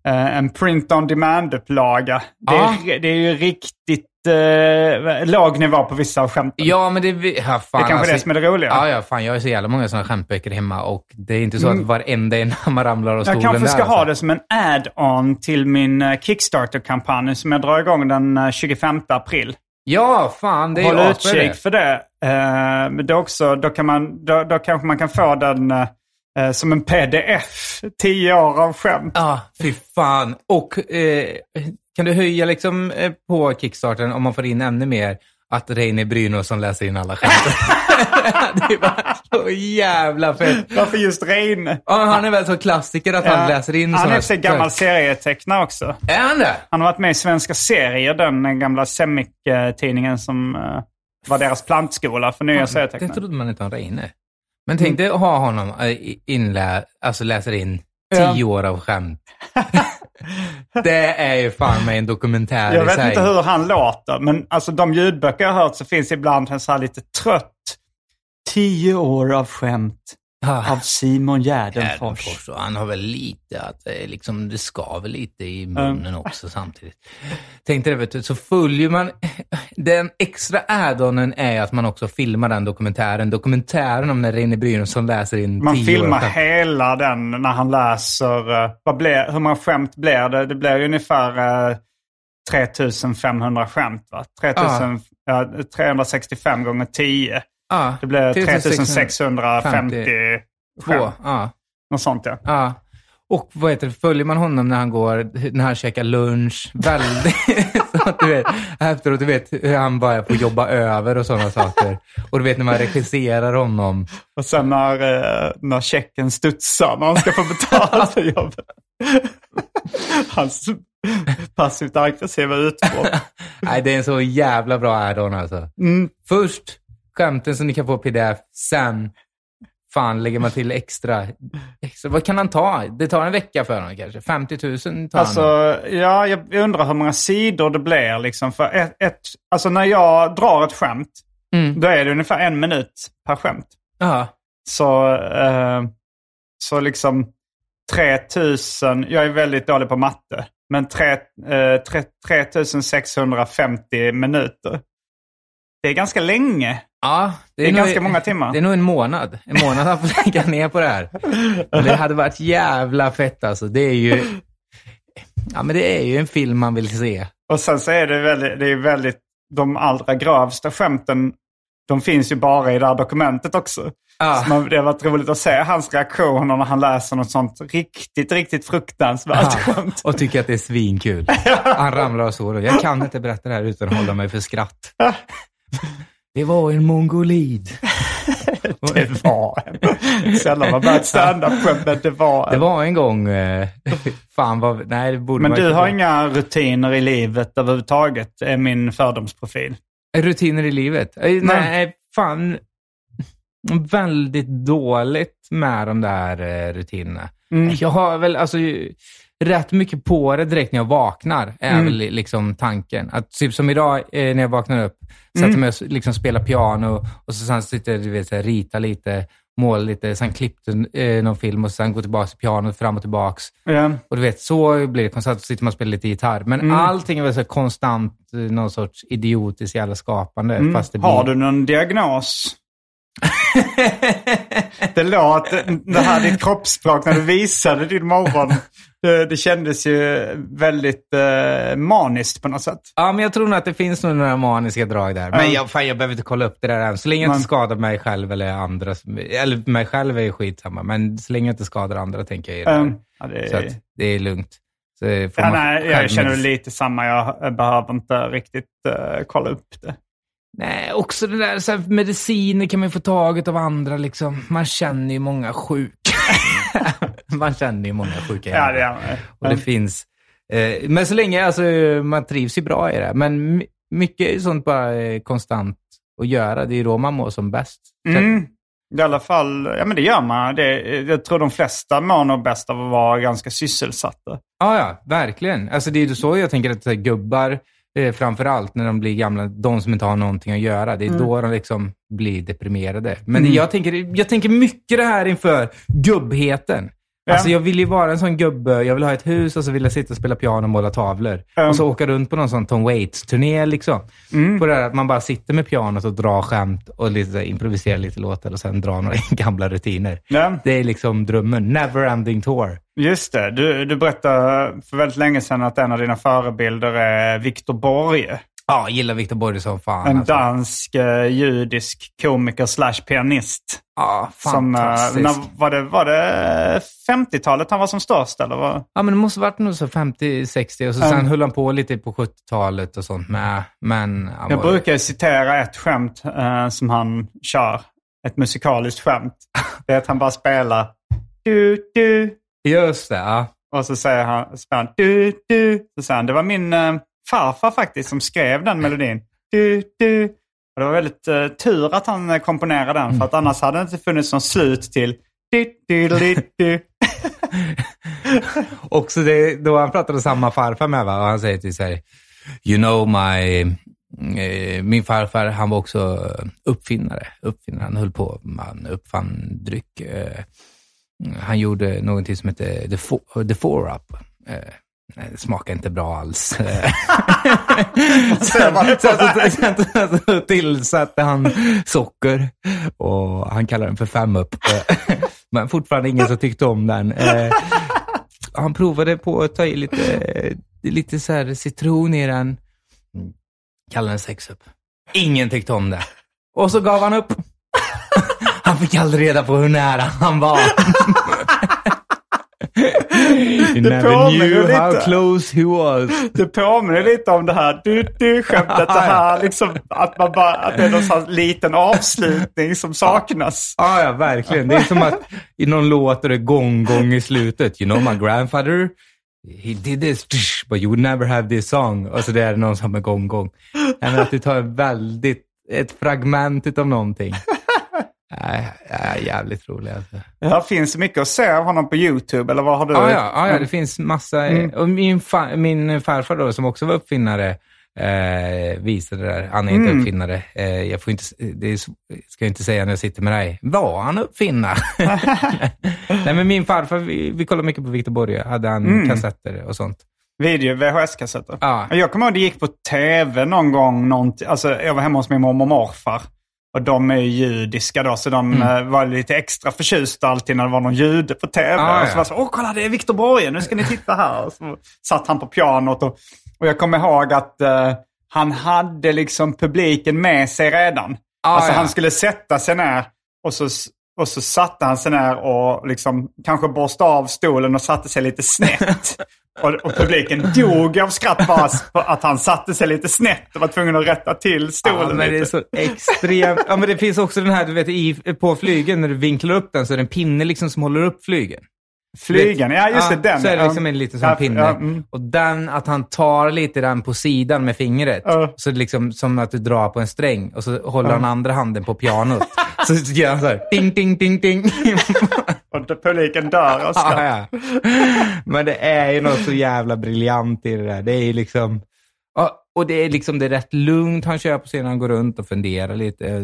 Speaker 2: eh, en print on demand-upplaga. Det,
Speaker 3: Ja.
Speaker 2: det är ju riktigt eh, låg nivå på vissa av skämten.
Speaker 3: Ja, men det... Ja, fan,
Speaker 2: det är kanske
Speaker 3: alltså,
Speaker 2: det som är det roliga.
Speaker 3: Ja, ja, fan. Jag har så jävla många sådana skämtböcker hemma och det är inte så att
Speaker 2: Mm.
Speaker 3: varenda en man ramlar av
Speaker 2: Jag
Speaker 3: stolen
Speaker 2: kanske
Speaker 3: där,
Speaker 2: ska ha
Speaker 3: alltså.
Speaker 2: det som en add-on till min eh, Kickstarter-kampanj som jag drar igång den eh, 25 april.
Speaker 3: Ja, fan. Det är
Speaker 2: Håll utkik för det. Eh, men det också, då, kan man, då, då kanske man kan få den eh, eh, som en pdf. Tio år av skämt.
Speaker 3: Ja, fy fan. Och eh, kan du höja liksom eh, på Kickstarten om man får in ännu mer att Reine Brynolfsson läser in alla skämt? det var så jävla fett.
Speaker 2: Varför just Reine?
Speaker 3: Ja, han är väl så klassiker att han läser in
Speaker 2: Han är för sig gammal serietecknare också.
Speaker 3: Är han det?
Speaker 2: Han har varit med i Svenska serier, den eh, gamla Semic-tidningen som eh, var deras plantskola för nya
Speaker 3: Det
Speaker 2: serietecknare.
Speaker 3: trodde man inte om Reine. Men tänk dig att ha honom eh, inlä, alltså läser in
Speaker 2: Ja.
Speaker 3: tio år av skämt. det är ju fan med en dokumentär
Speaker 2: Jag
Speaker 3: i
Speaker 2: vet
Speaker 3: sig.
Speaker 2: inte hur han låter, men alltså de ljudböcker jag har hört så finns ibland en så här lite trött. Tio år av skämt
Speaker 3: Ah.
Speaker 2: av Simon Gärdenfors.
Speaker 3: Han har väl lite att eh, liksom, det skaver lite i munnen också samtidigt. Tänkte det, vet du, så följer man... Den extra add-onen är att man också filmar den dokumentären. Dokumentären om när Reine Brynolfsson läser in
Speaker 2: Man filmar hela den när han läser. eh, vad blir, hur många skämt blir det? Det blir ungefär uh, 3500 skämt. Va? 3000, ja, 365 gånger 10.
Speaker 3: Ja,
Speaker 2: Det blir
Speaker 3: 3650.
Speaker 2: 3650
Speaker 3: Två.
Speaker 2: skämt.
Speaker 3: Ja.
Speaker 2: Något sånt ja.
Speaker 3: Ja. Och vad heter det, följer man honom när han går, när han käkar lunch, väldigt, så att du vet, efteråt, du vet hur han bara får jobba över och sådana saker. Och du vet när man regisserar honom.
Speaker 2: Och sen när, eh, när checken studsar när han ska få betalt för jobbet. Hans passivt aggressiva utbrott.
Speaker 3: Nej, det är en så jävla bra add-on alltså.
Speaker 2: Mm.
Speaker 3: Först skämten som ni kan få pdf, sen fan lägger man till extra. extra. Vad kan han ta? Det tar en vecka för honom kanske. 50 000 tar
Speaker 2: Alltså,
Speaker 3: han.
Speaker 2: ja, jag undrar hur många sidor det blir. Liksom, för ett, ett, alltså när jag drar ett skämt,
Speaker 3: Mm.
Speaker 2: då är det ungefär en minut per skämt.
Speaker 3: Ja.
Speaker 2: Så, eh, så liksom 3000, jag är väldigt dålig på matte, men tre, eh, tre, 3650 minuter. Det är ganska länge.
Speaker 3: Ja,
Speaker 2: Det är
Speaker 3: nog-
Speaker 2: ganska många timmar.
Speaker 3: Det är nog en månad. En månad han får lägga ner på det här. Men det hade varit jävla fett alltså. Det är ju... Ja, men det är ju en film man vill se.
Speaker 2: Och sen så är det väldigt, det är väldigt, de allra grövsta skämten, de finns ju bara i det här dokumentet också.
Speaker 3: Ja.
Speaker 2: Så man, det har varit roligt att se hans reaktioner när han läser något sånt riktigt, riktigt fruktansvärt skämt.
Speaker 3: och tycker att det är svinkul. Han ramlar av stolen. Jag kan inte berätta det här utan att hålla mig för skratt. Det var en mongolid.
Speaker 2: Det var en. Sällan man börjat stand-up-skämt, men det var
Speaker 3: Det
Speaker 2: en.
Speaker 3: var en gång... Eh, fan vad... Nej, det borde
Speaker 2: Men
Speaker 3: man
Speaker 2: du
Speaker 3: inte
Speaker 2: har inga rutiner i livet överhuvudtaget, är min fördomsprofil.
Speaker 3: Rutiner i livet? Eh, Nej, fan. Väldigt dåligt med de där eh, rutinerna.
Speaker 2: Mm.
Speaker 3: Jag har väl alltså rätt mycket på det direkt när jag vaknar, är
Speaker 2: Mm.
Speaker 3: väl liksom tanken. Att typ som idag eh, när jag vaknar upp, sätter
Speaker 2: Mm.
Speaker 3: mig och liksom spelar piano och så sen sitter du vet, så här, rita lite, måla lite, sen klippte eh, någon film och sen går tillbaka till pianot fram och tillbaks.
Speaker 2: Ja.
Speaker 3: Och du vet, så blir det konstant. Så sitter man och spelar lite gitarr. Men
Speaker 2: Mm.
Speaker 3: allting är väl så konstant eh, någon sorts idiotiskt jävla skapande.
Speaker 2: Mm.
Speaker 3: Fast det blir...
Speaker 2: Har du någon diagnos? det låt, det här ditt kroppsspråk när du visade din morgon, det, det kändes ju väldigt eh, maniskt på något sätt.
Speaker 3: Ja, men jag tror nog att det finns några maniska drag där. Men
Speaker 2: Mm.
Speaker 3: jag, fan, jag behöver inte kolla upp det där än. Så länge jag
Speaker 2: Man-
Speaker 3: inte skadar mig själv eller andra. Eller mig själv är ju skitsamma, men så länge jag inte skadar andra tänker jag göra
Speaker 2: Um,
Speaker 3: det.
Speaker 2: ja, det,
Speaker 3: Så att det är lugnt. Så
Speaker 2: ja, nej, jag känner lite samma. Jag behöver inte riktigt eh, kolla upp det.
Speaker 3: Nej, också det där, så här, mediciner kan man ju få taget av andra liksom. Man känner ju många sjuka. man känner ju många sjuka
Speaker 2: Ja,
Speaker 3: jävlar.
Speaker 2: det är,
Speaker 3: Och det finns... Eh, men så länge, alltså man trivs ju bra i det. Men my- mycket är sånt bara eh, konstant att göra. Det är ju då man mår som bäst.
Speaker 2: Mm. I alla fall, ja men det gör man. Det, jag tror de flesta mår nog bäst av att vara ganska sysselsatta.
Speaker 3: Ja, ja, verkligen. Alltså det är ju så jag tänker att här, gubbar, eh, framför allt när de blir gamla, de som inte har någonting att göra, det är då de liksom blir deprimerade. Men jag, tänker, jag tänker mycket det här inför gubbheten.
Speaker 2: Ja.
Speaker 3: Alltså jag vill ju vara en sån gubbe, jag vill ha ett hus och så vill jag sitta och spela piano och måla tavlor.
Speaker 2: Ja.
Speaker 3: Och så åka runt på någon sån Tom Waits-turné liksom.
Speaker 2: Mm.
Speaker 3: På det här att man bara sitter med pianot och drar skämt och lite, improviserar lite låtar och sen drar några gamla rutiner.
Speaker 2: Ja.
Speaker 3: Det är liksom drömmen. Never ending tour.
Speaker 2: Just det, du, du berättade för väldigt länge sedan att en av dina förebilder är Viktor Borge.
Speaker 3: Ja, jag gillar Victor Borge som fan.
Speaker 2: En
Speaker 3: alltså.
Speaker 2: dansk eh, judisk komiker slash pianist.
Speaker 3: Ja,
Speaker 2: Som, eh,
Speaker 3: fantastisk.
Speaker 2: när, var, det, var det 50-talet han var som störst eller? Vad?
Speaker 3: Ja, men det måste ha varit nog så 50-60 och så sen
Speaker 2: Mm.
Speaker 3: höll han på lite på 70-talet och sånt med. Men han
Speaker 2: Jag
Speaker 3: var-
Speaker 2: brukar citera ett skämt eh, som han kör. Ett musikaliskt skämt. Det är att han bara spelar du, du.
Speaker 3: Just det, ja.
Speaker 2: Och så säger han, spelar han du, du. Så säger han, det var min eh, farfar faktiskt som skrev den melodin. Du, du. Och det var väldigt eh, tur att han eh, komponerade den. För att annars hade det inte funnits någon slut till.
Speaker 3: Också det, då han pratade samma farfar med, va? och han säger till sig, you know my... Eh, min farfar, han var också eh, uppfinnare. uppfinnare. Han höll på, han uppfann dryck. Han gjorde någonting som hette The, Four, the Four Up. Nej, det smakar inte bra alls. Sen, sen, sen, så tillsatte han socker och han kallar den för fem upp. Men fortfarande ingen som tyckte om den. Eh, Han provade på att ta i lite, lite så här citron i den. Kallade den sex upp. Ingen tyckte om det. Och så gav han upp. Han fick aldrig reda på hur nära han var. He never knew how close he was.
Speaker 2: Det påminner lite om det här du, du skämtet. Det här liksom, att, man bara, att det är någon sån liten avslutning som saknas.
Speaker 3: Ja, ja, verkligen. Det är som att i någon låt är det gong i slutet. You know my grandfather, he did this, but you would never have this song. Och så det är någon som är menar att du tar väldigt, ett fragment av någonting. Nej, äh, jävligt rolig alltså.
Speaker 2: Det finns mycket att se av honom på YouTube, eller vad har du?
Speaker 3: Ja, ja, ja, ja, det finns massa. Och min, fa, min farfar då, som också var uppfinnare, eh, visade det där. Han är inte uppfinnare. Eh, jag får inte, det ska jag inte säga när jag sitter med dig. Var han uppfinnare? Nej, men min farfar, vi, vi kollade mycket på Victor Borge. Hade han kassetter och sånt.
Speaker 2: Video, VHS-kassetter.
Speaker 3: Ja.
Speaker 2: Jag kommer ihåg det gick på tv någon gång. Någonting, alltså, jag var hemma hos min mormor och morfar. Och de är ju judiska då, så de
Speaker 3: Mm.
Speaker 2: eh, var lite extra förtjusta alltid när det var någon jude på tv.
Speaker 3: Ah,
Speaker 2: och så
Speaker 3: ja.
Speaker 2: var så, åh kolla det är Viktor Borge, nu ska ni titta här. Och så satt han på pianot och, och jag kommer ihåg att eh, han hade liksom publiken med sig redan.
Speaker 3: Ah,
Speaker 2: alltså
Speaker 3: ja.
Speaker 2: han skulle sätta sig ner och så, och så satte han sig ner och liksom kanske borstade av stolen och satte sig lite snett. Och, och publiken dog av skratt bara på att han satte sig lite snett och var tvungen att rätta till stolen
Speaker 3: Ja, men det är
Speaker 2: lite.
Speaker 3: så extremt. Ja, men det finns också den här, du vet, i, på flygen, när du vinklar upp den så är det en pinne liksom som håller upp flygen.
Speaker 2: Flygen, ja just det, den.
Speaker 3: Så är det liksom
Speaker 2: Ja.
Speaker 3: en liten sån
Speaker 2: Ja,
Speaker 3: pinne.
Speaker 2: ja, mm.
Speaker 3: Och den, att han tar lite den på sidan med fingret.
Speaker 2: Ja.
Speaker 3: Så liksom som att du drar på en sträng och så håller han andra handen på pianot. så gör han så här, ding, ding, ding, ding.
Speaker 2: Och publiken dör av
Speaker 3: ja,
Speaker 2: skratt.
Speaker 3: ja. Men det är ju något så jävla briljant i det där. Det är ju liksom... Ja, och det är liksom det är rätt lugnt han kör på scenen. Han går runt och funderar lite. eh,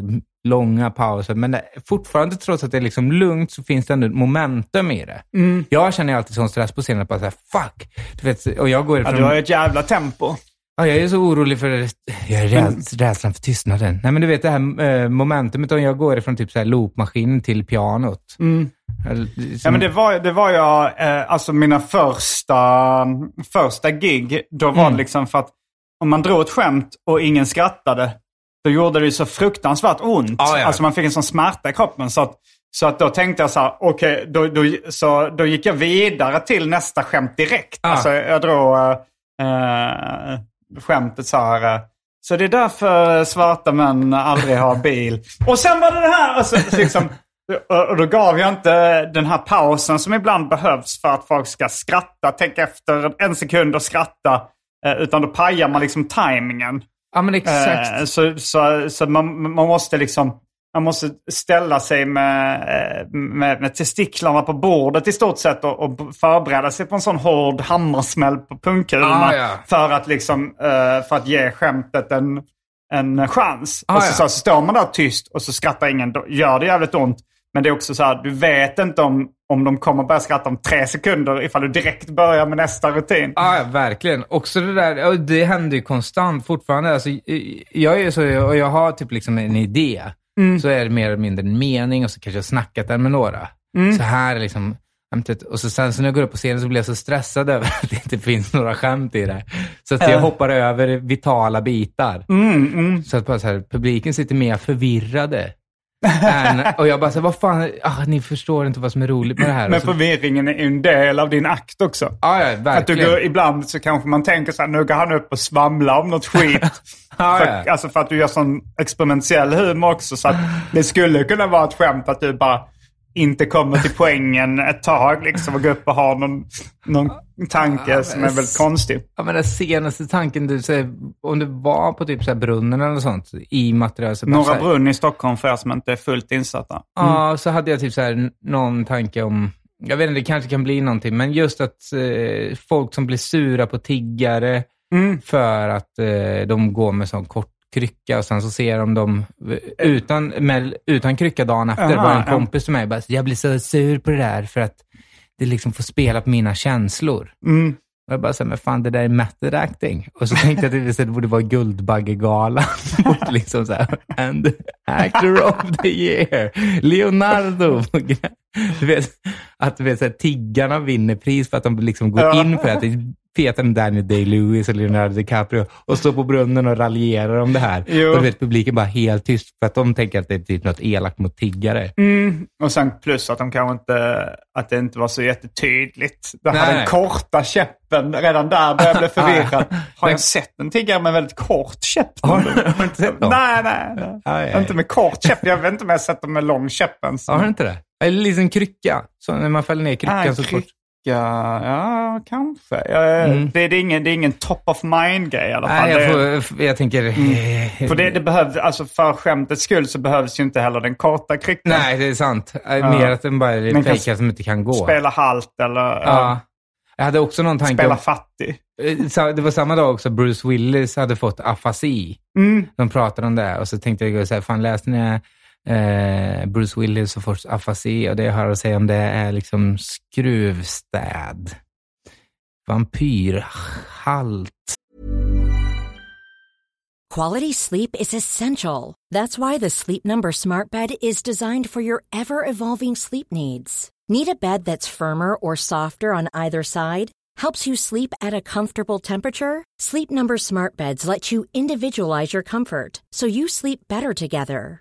Speaker 3: Långa pauser. Men det, fortfarande, trots att det är liksom lugnt, så finns det ändå momentum i det.
Speaker 2: Mm.
Speaker 3: Jag känner alltid sån stress på scenen. Att bara så här, fuck! Du vet, och jag går
Speaker 2: Ja,
Speaker 3: ifrån...
Speaker 2: du har ju ett jävla tempo.
Speaker 3: Ja, jag är så orolig för jag är rädd, rädslan för tystnaden. Nej, men du vet det här eh, momentumet om jag går ifrån typ så här loopmaskin till pianot.
Speaker 2: Ja, men det var, det var jag, eh, alltså mina första, första gig, då var
Speaker 3: Mm.
Speaker 2: det liksom för att om man drog ett skämt och ingen skrattade, då gjorde det så fruktansvärt ont.
Speaker 3: Ja, ja.
Speaker 2: Alltså man fick en sån smärta i kroppen. Så att, så att då tänkte jag så här, okej, då, då, så då gick jag vidare till nästa skämt direkt.
Speaker 3: Ah.
Speaker 2: Alltså jag drog äh, äh, skämtet så här, äh, så det är därför svarta män aldrig har bil. Och sen var det det här, alltså, så liksom, och då gav jag inte den här pausen som ibland behövs för att folk ska skratta, tänka efter en sekund och skratta. eh, Utan då pajar man liksom tajmingen.
Speaker 3: Ja, men exakt.
Speaker 2: Eh, Så, så, så man, man måste liksom man måste ställa sig med, eh, med, med testiklarna på bordet i stort sett och, och förbereda sig på en sån hård hammarsmäll på pungkulorna.
Speaker 3: Ah, ja.
Speaker 2: För att liksom, för att ge skämtet en, en chans.
Speaker 3: Ah,
Speaker 2: och så,
Speaker 3: ja.
Speaker 2: så, så står man där tyst och så skrattar ingen. Då gör det jävligt ont. Men det är också så här, du vet inte om, om de kommer börja skratta om tre sekunder ifall du direkt börjar med nästa rutin.
Speaker 3: Ja, verkligen. Också det där, det händer ju konstant fortfarande. Alltså, jag är så, och jag har typ liksom en idé. Så är det mer eller mindre en mening och så kanske jag har snackat den med några. Så här är liksom skämtet. Och så sen så när jag går upp på scenen så blir jag så stressad över att det inte finns några skämt i det. Så att jag hoppar över vitala bitar. Så att bara så här, publiken sitter mer förvirrade. Än, och jag bara så här, vad fan, ah, ni förstår inte vad som är roligt med det här.
Speaker 2: Men förvirringen är en del av din akt också.
Speaker 3: ja, ja,
Speaker 2: Att du
Speaker 3: verkligen.
Speaker 2: går, ibland så kanske man tänker så här, nu går han upp och svamlar om något skit.
Speaker 3: Ja,
Speaker 2: för,
Speaker 3: ja.
Speaker 2: Alltså för att du gör sån experimentell humor också. Så att det skulle kunna vara ett skämt att du bara inte kommer till poängen ett tag liksom och går upp och har någon, någon tanke som är väldigt konstig.
Speaker 3: Ja, men den senaste tanken du säger, om du var på typ så här brunnen eller sånt i material. Så
Speaker 2: Norra
Speaker 3: här-
Speaker 2: Brunn i Stockholm för er som inte är fullt insatta.
Speaker 3: Ja, så hade jag typ så här någon tanke om, jag vet inte, det kanske kan bli någonting, men just att eh, folk som blir sura på tiggare för att eh, de går med sån kort krycka och sen så ser de dem utan, med, utan krycka dagen efter.
Speaker 2: Aha,
Speaker 3: var en kompis till mig bara, jag blir så sur på det där för att det liksom får spela på mina känslor.
Speaker 2: Mm.
Speaker 3: Och jag bara så här, men fan det där är method acting. Och så tänkte jag att det borde vara Guldbaggegalan. Borde liksom så här, and actor of the year, Leonardo. Du vet, att du vet, så här, tiggarna vinner pris för att de liksom går in för att det fetare än Daniel Day-Lewis och Leonardo DiCaprio och står på brunnen och raljerar om det här.
Speaker 2: Jo.
Speaker 3: Och du vet, publiken bara helt tyst för att de tänker att det är typ något elakt mot tiggare.
Speaker 2: Mm. Och sen plus att de kanske inte, att det inte var så jättetydligt. Det här den korta käppen, redan där började jag bli förvirrad. Har jag sett en tiggare med väldigt kort käpp?
Speaker 3: Har du inte sett dem?
Speaker 2: Nej, nej, nej.
Speaker 3: Aj, aj.
Speaker 2: Inte med kort käpp. Jag vet inte om jag har sett dem med lång käpp ens.
Speaker 3: Har du inte det? Eller en liten krycka. Så när man fäller ner kryckan
Speaker 2: Ah,
Speaker 3: så fort.
Speaker 2: Ja, kanske.
Speaker 3: Mm.
Speaker 2: det, det, är ingen, det är ingen top of mind-grej i alla fall.
Speaker 3: Nej, jag, får, jag tänker... eh,
Speaker 2: För det, det behövs, alltså för skämtets skull så behövs ju inte heller den korta kryckan.
Speaker 3: Nej, det är sant. Eh, Mer att den bara är fejkad som inte kan gå.
Speaker 2: Spela halt eller ja.
Speaker 3: Ja. Jag hade också någon tanke
Speaker 2: spela
Speaker 3: om...
Speaker 2: fattig.
Speaker 3: eh, Det var samma dag också Bruce Willis hade fått afasi.
Speaker 2: Mm.
Speaker 3: De pratade om det och så tänkte jag så här, fan läste ni eh, Bruce Willis och fått afasi och det jag har att säga om det är liksom skruvstäd. Vampyrhalt.
Speaker 1: Quality sleep is essential. That's why the Sleep Number Smart Bed is designed for your ever evolving sleep needs. Need a bed that's firmer or softer on either side? Helps you sleep at a comfortable temperature? Sleep Number Smart Beds let you individualize your comfort so you sleep better together.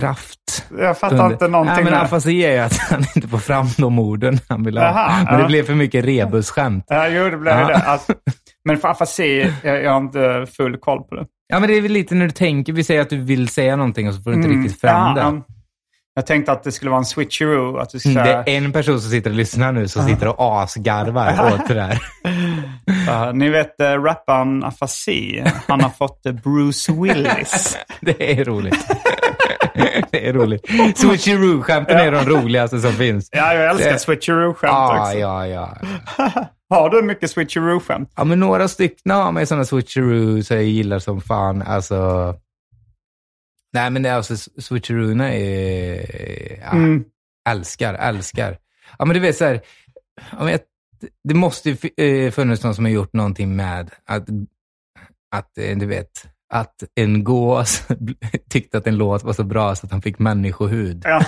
Speaker 3: Kraft.
Speaker 2: Jag fattar inte någonting
Speaker 3: Nej, men afasi är ju att han inte får fram de orden han vill ha.
Speaker 2: Jaha,
Speaker 3: men det
Speaker 2: ja.
Speaker 3: blev för mycket rebusskämt.
Speaker 2: Ja, jo, det blev
Speaker 3: Ja.
Speaker 2: det. Alltså, men för afasi, jag, jag har inte full koll på det.
Speaker 3: Ja, men det är väl lite när du tänker, vi säger att du vill säga någonting och så får du inte riktigt fram
Speaker 2: Ja,
Speaker 3: det.
Speaker 2: ja. Jag tänkte att det skulle vara en switcheroo. Att du ska
Speaker 3: Mm,
Speaker 2: säga,
Speaker 3: Det är en person som sitter och lyssnar nu som sitter och asgarvar åt det där.
Speaker 2: Ja, ni vet uh, rapparen Afasi, han har fått eh, Bruce Willis.
Speaker 3: Det är roligt. det är roligt. Switcheroo-skämten är de roligaste som finns.
Speaker 2: Ja, jag älskar switcheroo-skämt
Speaker 3: Ja,
Speaker 2: också.
Speaker 3: ja, ja.
Speaker 2: Har du mycket switcheroo-skämt?
Speaker 3: Ja, men några stycken har mig sådana switcheroo så jag gillar som fan. Alltså... Nej, men det är alltså switcheroona är... Ja,
Speaker 2: Mm.
Speaker 3: Älskar, älskar. Ja, men du vet så här... Ja, men jag, det måste ju eh, funnits någon som har gjort någonting med att, att eh, du vet, att en gås tyckte att en låt var så bra så att han fick människohud.
Speaker 2: Ja.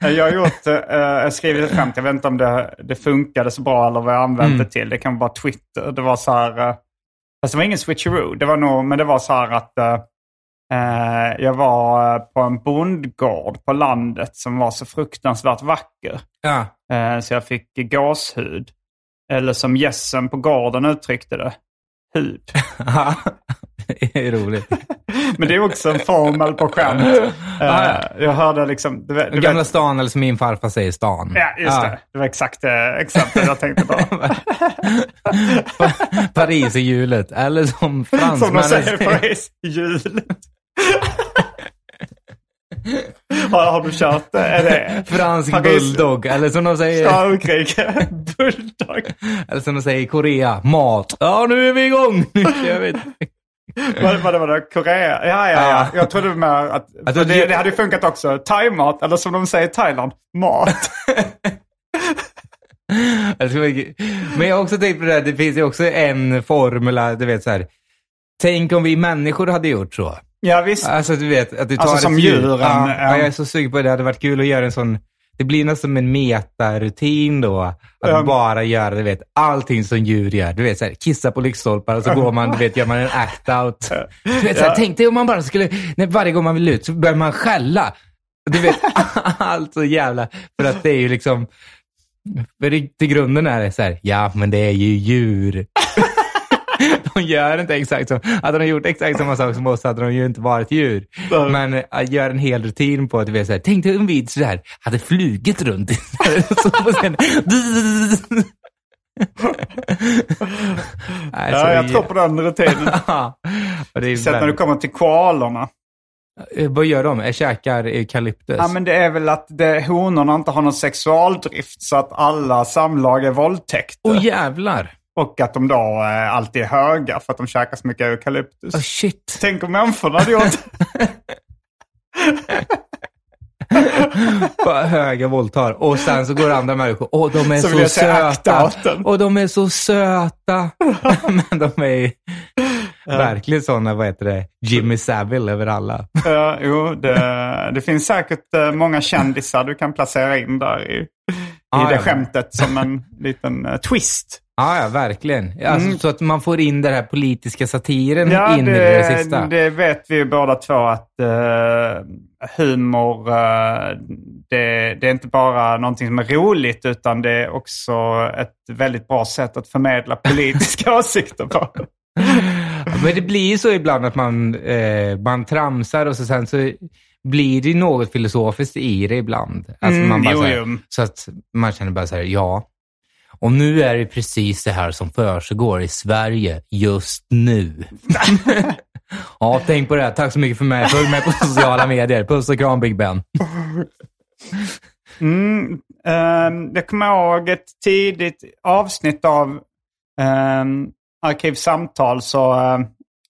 Speaker 2: jag har gjort, eh, skrivit ett skämt, jag vet inte om det, det funkade så bra eller vad jag använde
Speaker 3: Mm.
Speaker 2: det till. Det kan vara Twitter. Det var så här, eh, fast det var ingen switcheroo. Det var nog, men det var så här att eh, eh, jag var eh, på en bondgård på landet som var så fruktansvärt vacker.
Speaker 3: Ja,
Speaker 2: Eh, så jag fick gåshud. Eller som gässen på gården uttryckte det, hud.
Speaker 3: är roligt.
Speaker 2: Men det är också en formel på skämt. Eh, jag hörde liksom... Du vet, du
Speaker 3: Gamla
Speaker 2: vet,
Speaker 3: stan, eller som min farfar säger, stan.
Speaker 2: Ja, just det. Det var exakt det exempel jag tänkte på.
Speaker 3: Paris är hjulet. Eller som
Speaker 2: Som de
Speaker 3: fransmännen
Speaker 2: säger i Paris, hjulet. har, har du kört det? Är det
Speaker 3: Fransk
Speaker 2: Paris-
Speaker 3: bulldog. Eller som de säger,
Speaker 2: Frankrike? Bulldog?
Speaker 3: eller som de säger i Korea, mat. Ja, nu är vi igång. Nu kör vi.
Speaker 2: Vad var det? Var det Korea? Ja, ja, ja. Jag trodde mer att...
Speaker 3: Du-
Speaker 2: det, det hade ju funkat också. Thaimat, eller som de säger i Thailand, mat.
Speaker 3: Men jag har också tänkt på det här, det finns ju också en formula, du vet så här. Tänk om vi människor hade gjort så.
Speaker 2: Ja, visst.
Speaker 3: Alltså du vet, att du tar
Speaker 2: Alltså,
Speaker 3: ett
Speaker 2: som
Speaker 3: djur.
Speaker 2: djuren,
Speaker 3: ja.
Speaker 2: ja,
Speaker 3: jag är så sugen på det. Det hade varit kul att göra en sån, det blir nästan som en metarutin då. Att
Speaker 2: Ja.
Speaker 3: bara göra, du vet, allting som djur gör. Du vet, så här, kissa på lyktstolpar och så går man, du vet, gör man en act-out. Du vet, så här,
Speaker 2: Ja.
Speaker 3: tänk dig om man bara skulle, när varje gång man vill ut så börjar man skälla. Du vet, allt så jävla, för att det är ju liksom, för till grunden är det så här, ja men det är ju djur. De gör inte exakt så. Hade de gjort exakt samma sak som oss hade de ju inte varit djur.
Speaker 2: Nej.
Speaker 3: Men äh, gör en hel rutin på att du vet såhär, tänk dig om vi så här, hade flugit runt. så på scenen. Nej, så
Speaker 2: Ja, jag tror på den rutinen.
Speaker 3: Är
Speaker 2: Sett när du kommer till koalorna.
Speaker 3: Eh, Vad gör de? Jag käkar eukalyptus.
Speaker 2: Ja, men det är väl att det, honorna inte har någon sexualdrift så att alla samlag är våldtäkter.
Speaker 3: Åh jävlar!
Speaker 2: Och att de då eh, alltid är höga för att de käkar så mycket eukalyptus.
Speaker 3: Oh, shit.
Speaker 2: Tänk om människorna hade gjort
Speaker 3: Bara höga våldtar. Och sen så går andra människor, åh de är
Speaker 2: Så
Speaker 3: så, söta. Och de är så söta. Men de är verkligen sådana, vad heter det, Jimmy Savile över alla.
Speaker 2: Ja, jo, det, det finns säkert eh, många kändisar du kan placera in där i, i
Speaker 3: Ah,
Speaker 2: det
Speaker 3: ja.
Speaker 2: skämtet som en liten eh, twist.
Speaker 3: Ja, ja, verkligen. Alltså,
Speaker 2: Mm.
Speaker 3: Så att man får in den här politiska satiren
Speaker 2: Ja,
Speaker 3: in i det sista.
Speaker 2: det vet vi ju båda två att eh, humor, eh, det, det är inte bara någonting som är roligt utan det är också ett väldigt bra sätt att förmedla politiska åsikter på.
Speaker 3: Men det blir ju så ibland att man, eh, man tramsar och så sen så blir det något filosofiskt i det ibland. Alltså
Speaker 2: Mm,
Speaker 3: man bara
Speaker 2: jo,
Speaker 3: så, här, så att man känner bara så här, ja. Och nu är det precis det här som försiggår i Sverige just nu. ja, tänk på det. här. Tack så mycket för mig. Följ med på sociala medier. Puss och kram Big Ben.
Speaker 2: Mm, ehm, jag kommer ihåg ett tidigt avsnitt av um, Arkivsamtal. Så, ehm,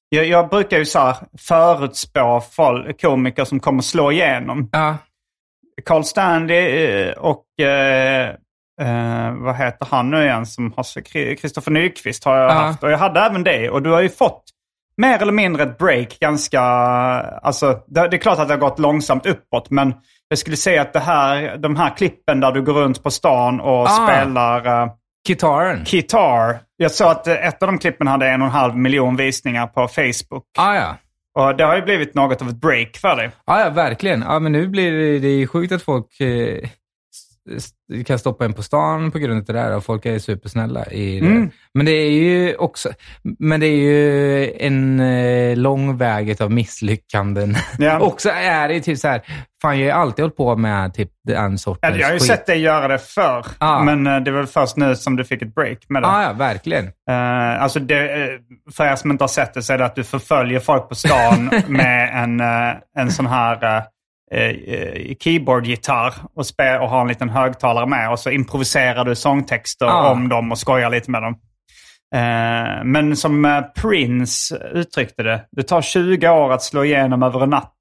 Speaker 2: jag, jag brukar ju så här förutspå folk, komiker som kommer slå igenom.
Speaker 3: Ja,
Speaker 2: Carl Stanley eh, och eh, eh, vad heter han nu igen som har så- Kristoffer Nyqvist har jag
Speaker 3: Ja.
Speaker 2: haft. Och jag hade även det. Och du har ju fått mer eller mindre ett break ganska... Alltså, det, det är klart att det har gått långsamt uppåt. Men jag skulle säga att det här, de här klippen där du går runt på stan och
Speaker 3: Ah.
Speaker 2: spelar uh,
Speaker 3: gitarren.
Speaker 2: Guitar. Jag såg att eh, ett av de klippen hade en och en halv miljon visningar på Facebook.
Speaker 3: Ah, ja.
Speaker 2: Och det har ju blivit något av ett break för dig.
Speaker 3: Ja, ja, verkligen. Ja, men nu blir det, det sjukt att folk eh, kan stoppa en på stan på grund av det där och folk är supersnälla i det.
Speaker 2: Mm.
Speaker 3: Men det är ju också, men det är ju en eh, lång väg av misslyckanden.
Speaker 2: Ja.
Speaker 3: också är det typ så här, fan jag har alltid hållit på med typ den sortens
Speaker 2: Jag har ju
Speaker 3: skit.
Speaker 2: sett dig göra det förr.
Speaker 3: Ja.
Speaker 2: Men eh, det var först nu som du fick ett break med det.
Speaker 3: Ja, ja, verkligen.
Speaker 2: Eh, alltså det, eh, för er som inte har sett det så är det att du förföljer folk på stan med en, eh, en sån här uh, keyboardgitarr och, och har en liten högtalare med. Och så improviserar du sångtexter
Speaker 3: Ah.
Speaker 2: om dem och skojar lite med dem. Eh, men som eh, Prince uttryckte det, det tar 20 år att slå igenom över en natt.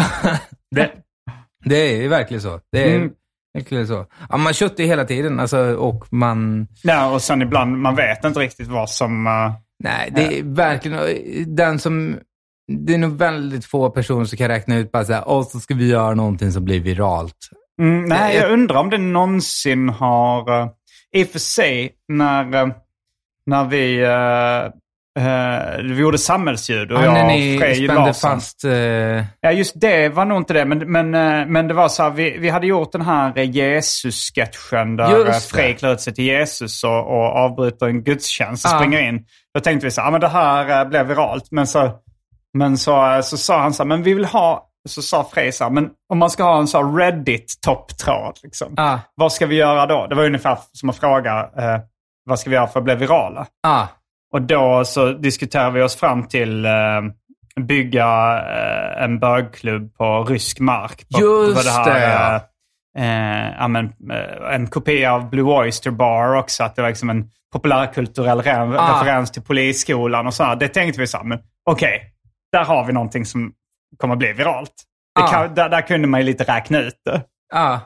Speaker 3: Det, det är ju verkligen så. Det är
Speaker 2: Mm.
Speaker 3: verkligen så. Ja, man köttar ju hela tiden alltså, och man...
Speaker 2: Ja, och sen ibland, man vet inte riktigt vad som... eh,
Speaker 3: Nej, det är verkligen den som... Det är nog väldigt få personer som kan räkna ut bara så här, och så ska vi göra någonting som blir viralt.
Speaker 2: Mm, nej,
Speaker 3: Jag-
Speaker 2: jag undrar om det någonsin har... Uh, I och för sig, när, eh, när vi, uh, uh, vi gjorde samhällsljud och
Speaker 3: Ja,
Speaker 2: jag
Speaker 3: när
Speaker 2: och Frej Larsson.
Speaker 3: fast... eh,
Speaker 2: Ja, just det var nog inte det. Men, men, eh, men det var så här, vi, vi hade gjort den här eh, Jesus-sketchen där eh. Frej klär ut sig till Jesus och, och avbryter en gudstjänst och
Speaker 3: Ja.
Speaker 2: springer in. Då tänkte vi så här, ja men det här eh, blev viralt. Men så, men så, eh, så sa han så här, men vi vill ha, så sa Frej så här, men om man ska ha en här Reddit-topptråd, liksom,
Speaker 3: Ah,
Speaker 2: vad ska vi göra då? Det var ungefär som att fråga, eh, vad ska vi göra för att bli virala?
Speaker 3: ah,
Speaker 2: Och då så diskuterar vi oss fram till eh, bygga eh, en bögklubb på rysk mark. På,
Speaker 3: Just
Speaker 2: på
Speaker 3: det,
Speaker 2: eh, eh, ja, men, eh, en kopia av Blue Oyster Bar också. Att det var liksom en populärkulturell re-
Speaker 3: Ah.
Speaker 2: referens till polisskolan och så här. Det tänkte vi så här, men okej, där har vi någonting som kommer bli viralt.
Speaker 3: Ah.
Speaker 2: kan, där, där kunde man ju lite räkna ut det.
Speaker 3: ah.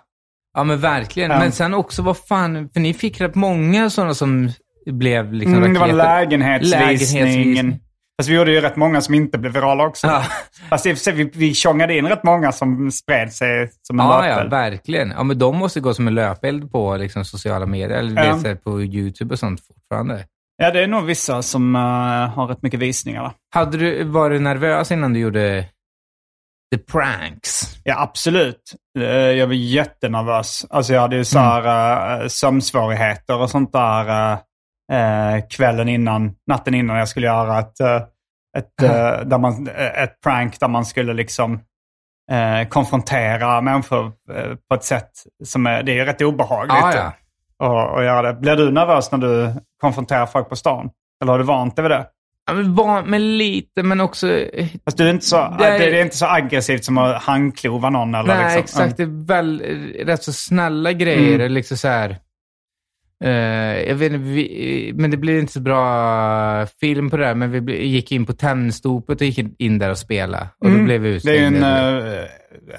Speaker 3: Ja, men verkligen.
Speaker 2: Ja.
Speaker 3: Men sen också, vad fan, för ni fick rätt många sådana som blev liksom
Speaker 2: Mm, det var en
Speaker 3: raketer.
Speaker 2: lägenhetsvisning.
Speaker 3: Lägenhetsvisning.
Speaker 2: Fast vi gjorde ju rätt många som inte blev virala också.
Speaker 3: Ja.
Speaker 2: Fast i och för sig, vi, vi tjongade in rätt många som spred sig som en
Speaker 3: Ja, ja,
Speaker 2: löpeld.
Speaker 3: verkligen. Ja, men de måste gå som en löpeld på liksom, sociala medier, eller
Speaker 2: Ja.
Speaker 3: på YouTube och sånt fortfarande.
Speaker 2: Ja, det är nog vissa som eh, har rätt mycket visningar. va?
Speaker 3: Hade du varit nervös innan du gjorde the pranks?
Speaker 2: Ja, absolut. Eh, jag var jättenervös. Alltså jag hade ju så här uh, sömnsvårigheter och sånt där kvällen innan, natten innan jag skulle göra ett, ett, eh, där man, ett prank där man skulle liksom konfrontera människor på ett sätt som är, det är rätt obehagligt.
Speaker 3: Ja, ja.
Speaker 2: Och, och göra det. Blir du nervös när du konfronterar folk på stan? Eller har du vant dig vid det?
Speaker 3: ja men, van, men lite, men också...
Speaker 2: Fast du är inte så,
Speaker 3: Det
Speaker 2: det,
Speaker 3: är-
Speaker 2: är, inte så aggressivt som att handklova någon. Eller
Speaker 3: Nej,
Speaker 2: liksom.
Speaker 3: exakt. Det är väl rätt så snälla grejer.
Speaker 2: Mm.
Speaker 3: Liksom så här, eh, jag vet inte, vi, men det blir inte så bra film på det där, men vi bli- gick in på tennstopet och gick in där och spelade. Och då
Speaker 2: Mm.
Speaker 3: blev vi
Speaker 2: Det är ju en,
Speaker 3: utslängda.
Speaker 2: eh,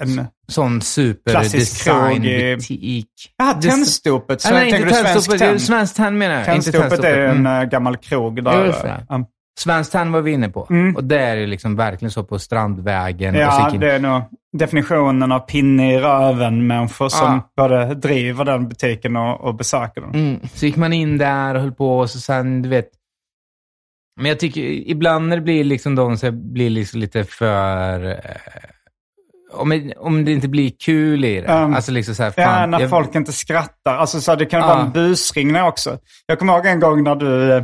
Speaker 2: en
Speaker 3: Sån superdesignbutik.
Speaker 2: Ja,
Speaker 3: Det-
Speaker 2: Tennstopet. Så
Speaker 3: Nej,
Speaker 2: tänker
Speaker 3: inte
Speaker 2: du Svensk
Speaker 3: Tennstopet. det är
Speaker 2: Tenn?
Speaker 3: Menar jag.
Speaker 2: Tennstopet är en
Speaker 3: Mm.
Speaker 2: eh, gammal krog där.
Speaker 3: Just det.
Speaker 2: Ja,
Speaker 3: Svensk Tenn var vi inne på.
Speaker 2: Mm.
Speaker 3: Och det är det liksom verkligen så på Strandvägen.
Speaker 2: ja det är nog definitionen av pinne i röven-människor som
Speaker 3: Ja.
Speaker 2: både driver den butiken och, och besöker den.
Speaker 3: Mm. Så gick man in där och höll på och så sen, du vet. Men jag tycker ibland när det blir liksom de så blir liksom lite för... Eh, om, om det inte blir kul i det.
Speaker 2: Um,
Speaker 3: alltså liksom så här,
Speaker 2: Ja,
Speaker 3: fan,
Speaker 2: när
Speaker 3: jag,
Speaker 2: folk inte skrattar. Alltså, så det kan
Speaker 3: Ja.
Speaker 2: vara en busringning också. Jag kommer ihåg en gång när du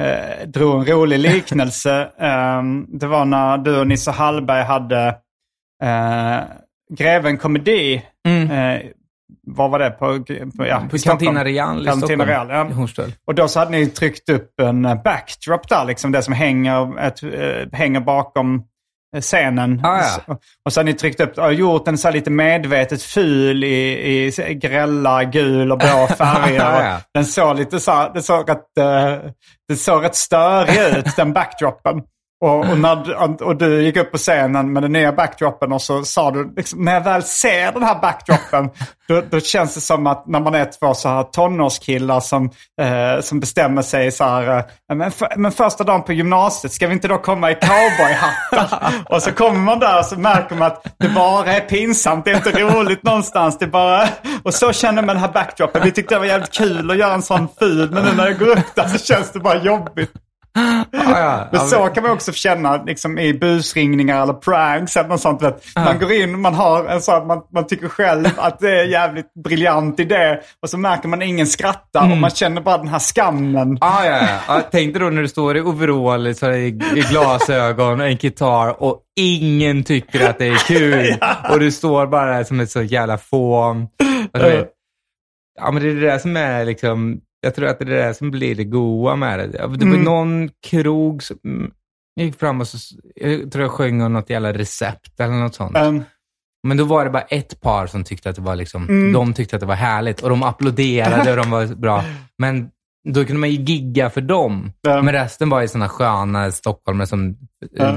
Speaker 2: eh, drog en rolig liknelse. Ehm, det var när du och Nisse Hallberg hade eh, Greven komedi.
Speaker 3: Mm.
Speaker 2: Eh, vad var det? På, på, ja,
Speaker 3: på. Cantina Real i
Speaker 2: Cantina. Real, ja. Och då så hade ni tryckt upp en eh, backdrop där, liksom det som hänger, ett, eh, hänger bakom scenen.
Speaker 3: Ah, ja.
Speaker 2: Och så hade ni tryckt upp, och gjort en så lite medvetet ful i, i grälla, gul och blå färger.
Speaker 3: Ah, ja.
Speaker 2: Den såg lite så här, det såg rätt, eh, det såg rätt störig ut, den backdropen. Och, och, när, och du gick upp på scenen med den nya backdropen och så sa du, liksom, när jag väl ser den här backdropen, då, då känns det som att när man är två så här tonårskillar som, eh, som bestämmer sig så här, eh, men, för, men första dagen på gymnasiet, ska vi inte då komma i cowboyhattar? och så kommer man där och så märker man att det bara är pinsamt, det är inte roligt någonstans. Det bara... Och så känner man den här backdropen. Vi tyckte det var jävligt kul att göra en sån ful, men nu när jag går upp där så känns det bara jobbigt.
Speaker 3: Ah, ja.
Speaker 2: Men
Speaker 3: Ja,
Speaker 2: så kan man också känna liksom, i busringningar eller pranks eller något sånt. Vet. Man går in, man har en sån, man, man tycker själv att det är en jävligt briljant idé och så märker man att ingen skrattar och man känner bara den här skammen.
Speaker 3: Ah, ja, ja. ja. Tänk dig då när du står i overall, så i, i glasögon och en gitarr och ingen tycker att det är kul. Och du står bara där som ett så jävla fån. Och så vet- Ja, men det är det där som är liksom... Jag tror att det är det som blir det goa med det. Det var
Speaker 2: Mm.
Speaker 3: någon krog som jag gick fram och så, jag tror jag sjöng om något jävla recept eller något sånt.
Speaker 2: Um,
Speaker 3: Men då var det bara ett par som tyckte att det var liksom, de tyckte att det var härligt och de applåderade och de var bra. Men då kunde man ju gigga för dem.
Speaker 2: Ja.
Speaker 3: Men resten var ju sådana sköna stockholmare som...
Speaker 2: Ja.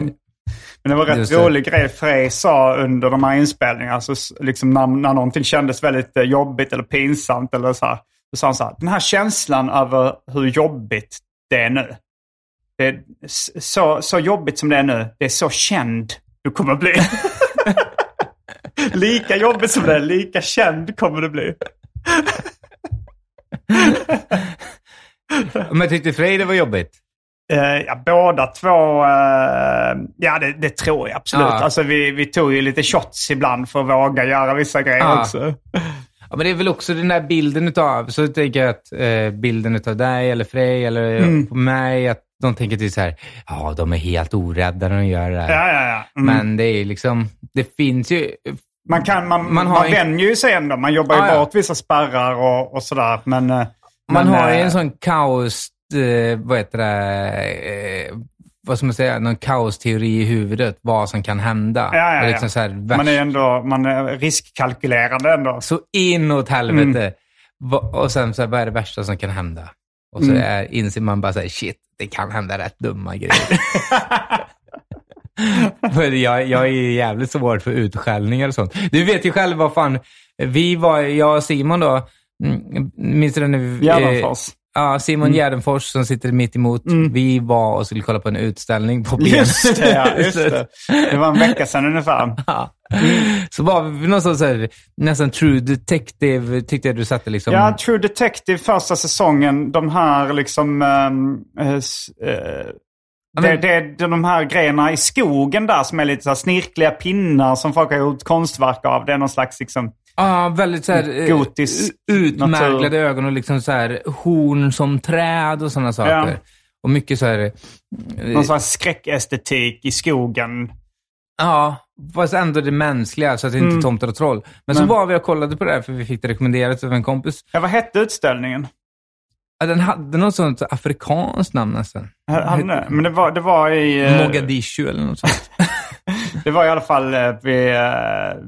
Speaker 2: Men det var rätt
Speaker 3: det.
Speaker 2: rolig grej Frej sa under de här inspelningarna. Alltså, liksom när, när någonting kändes väldigt eh, jobbigt eller pinsamt. Eller så här, då sa han så här, den här känslan över hur jobbigt det är nu. Det är så, så jobbigt som det är nu, det är så känd du kommer bli. lika jobbigt som det är, lika känd kommer du bli.
Speaker 3: Men tyckte Frej det var jobbigt?
Speaker 2: Eh, ja, båda två, eh, ja det, det tror jag absolut.
Speaker 3: Ja.
Speaker 2: Alltså, vi, vi tog ju lite shots ibland för att våga göra vissa grejer
Speaker 3: Ja.
Speaker 2: också.
Speaker 3: Ja, men det är väl också den där bilden utav, så tänker jag att eh, bilden utav dig eller Frej eller
Speaker 2: Mm.
Speaker 3: på mig, att de tänker till så här, ja de är helt orädda när de gör det här.
Speaker 2: Ja, ja, ja. Mm.
Speaker 3: Men det är liksom, det finns ju,
Speaker 2: man kan, man,
Speaker 3: man
Speaker 2: man, vänjer ju sig ändå. Man jobbar ju
Speaker 3: Ja, ja.
Speaker 2: bort vissa spärrar och, och sådär. Men, eh,
Speaker 3: man
Speaker 2: men,
Speaker 3: har ju
Speaker 2: eh,
Speaker 3: en sån kaos, eh, vad heter det, eh, vad ska man säga, någon kaosteori i huvudet, vad som kan hända.
Speaker 2: Ja, ja, ja.
Speaker 3: liksom så här,
Speaker 2: Man är ändå man är riskkalkylerande ändå.
Speaker 3: så inåt helvete.
Speaker 2: Mm.
Speaker 3: Och sen så här, vad är det värsta som kan hända? Och så
Speaker 2: Mm.
Speaker 3: är, inser man bara så här, shit, det kan hända rätt dumma grejer. jag, jag är jävligt svår för utskällningar och sånt. Du vet ju själv vad fan, vi var, jag och Simon då, mm, minns du när vi...
Speaker 2: Gärdenfors.
Speaker 3: Ja, Simon
Speaker 2: Mm.
Speaker 3: Gärdenfors som sitter mitt emot. Vi var och skulle kolla på en utställning på Ben.
Speaker 2: Just det, ja, just det. Det var en vecka sedan ungefär.
Speaker 3: Ja. Så var vi någonstans så här, nästan true detective, tyckte jag du satte liksom.
Speaker 2: Ja, True Detective första säsongen, de här liksom... s- eh, det, det, det de här grejerna i skogen där som är lite så snirkliga pinnar som folk har gjort konstverk av. Det är någon slags liksom...
Speaker 3: Ja, väldigt så här, eh,
Speaker 2: Gotisk
Speaker 3: u- utmärglade
Speaker 2: natur.
Speaker 3: ögon och liksom så här, horn som träd och sådana saker.
Speaker 2: Ja.
Speaker 3: Och mycket så här, eh,
Speaker 2: Någon slags skräckestetik i skogen.
Speaker 3: ja, fast ändå det mänskliga, så att det inte är
Speaker 2: Mm.
Speaker 3: tomtar och troll. Men så
Speaker 2: Men-
Speaker 3: var vi och kollade på det här, för vi fick det rekommenderat av en kompis.
Speaker 2: Ja, vad hette utställningen?
Speaker 3: Ja, den hade något sånt afrikanskt namn nästan.
Speaker 2: Han, men det var, det var i... eh,
Speaker 3: Mogadishu eller något sånt.
Speaker 2: Det var i alla fall eh, vid, eh,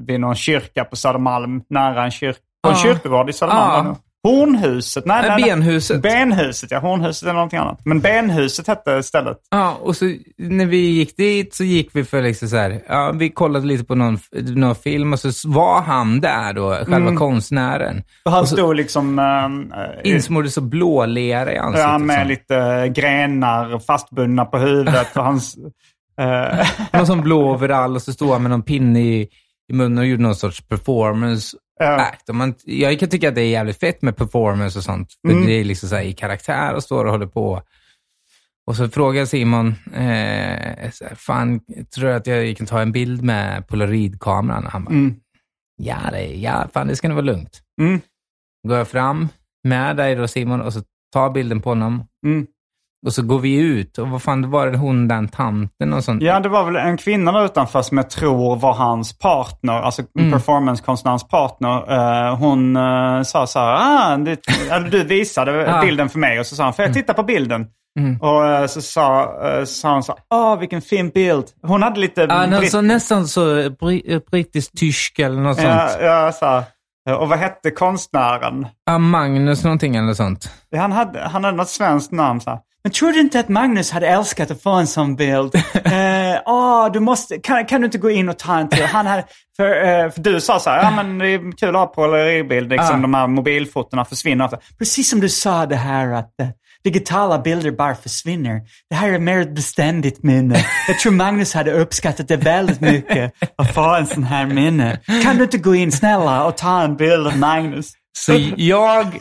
Speaker 2: vid någon kyrka på Södermalm, nära en kyrka. På en kyrkogård i Södermalm. Det. Hornhuset? Nej,
Speaker 3: Nej,
Speaker 2: nej,
Speaker 3: benhuset.
Speaker 2: Benhuset, ja. Hornhuset är någonting annat. Men Benhuset hette stället.
Speaker 3: Ja, och så när vi gick dit så gick vi för liksom så här, ja, vi kollade lite på någon, någon film och så var han där då, själva
Speaker 2: Mm.
Speaker 3: konstnären.
Speaker 2: Och han
Speaker 3: Och så-
Speaker 2: stod liksom... eh,
Speaker 3: Insmord så blålera i ansiktet.
Speaker 2: ja, med
Speaker 3: som.
Speaker 2: lite grenar fastbundna på huvudet. Och hans, eh,
Speaker 3: Någon som blå overall och så stod han med någon pinne i, i munnen och gjorde någon sorts performance
Speaker 2: Ja.
Speaker 3: act. Och man, jag kan tycka att det är jävligt fett med performance och sånt. För
Speaker 2: Mm.
Speaker 3: Det är liksom så i karaktär och står och håller på. Och så frågar Simon, eh, fan, tror du att jag kan ta en bild med polaroidkameran? Han bara,
Speaker 2: mm,
Speaker 3: ja, det, ja, fan det ska nog vara lugnt.
Speaker 2: mm,
Speaker 3: Går jag fram med dig då Simon och så tar bilden på honom.
Speaker 2: mm.
Speaker 3: Och så går vi ut och vad fan, det var hon, den tanten och sånt.
Speaker 2: Ja, det var väl en kvinna där utanför som jag tror var hans partner, alltså
Speaker 3: Mm.
Speaker 2: performancekonstnärens partner. Eh, hon eh, sa så här, ah, det, eller du visade
Speaker 3: Ja.
Speaker 2: bilden för mig och så sa han, får jag titta på bilden?
Speaker 3: Mm.
Speaker 2: Och eh, så sa, sa hon så åh vilken fin bild. Hon hade lite...
Speaker 3: Ja,
Speaker 2: britt-
Speaker 3: så, nästan så bri- brittisk-tysk eller något
Speaker 2: ja,
Speaker 3: sånt.
Speaker 2: ja, så. Och vad hette konstnären?
Speaker 3: Ja, Magnus någonting eller sånt.
Speaker 2: Han hade, han hade något svenskt namn. Så. Men tror du inte att Magnus hade älskat att få en sån bild? eh, åh, du måste, kan, kan du inte gå in och ta en till? Han hade, för, eh, för du sa så här, ja men det är kul att ha polaroidbild, liksom
Speaker 3: Ja.
Speaker 2: de här mobilfotona försvinner. ofta. Precis som du sa det här att eh, digitala bilder bara försvinner. Det här är mer ett beständigt minne. Jag tror Magnus hade uppskattat det väldigt mycket att få en sån här minne. Kan du inte gå in snälla och ta en bild av Magnus?
Speaker 3: Så jag,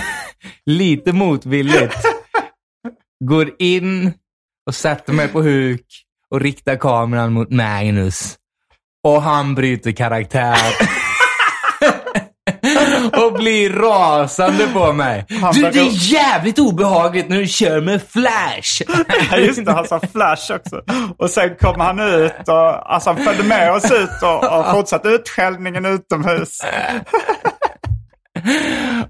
Speaker 3: lite motvilligt, går in och sätter mig på huk och riktar kameran mot Magnus. Och han bryter karaktär. och blir rasande på mig.
Speaker 2: Han
Speaker 3: Du, det är jävligt obehagligt när du kör med flash.
Speaker 2: Ja, just det. Han sa Flash också. Och sen kom han ut och alltså, han följde med oss ut och, och fortsatte utskällningen utomhus.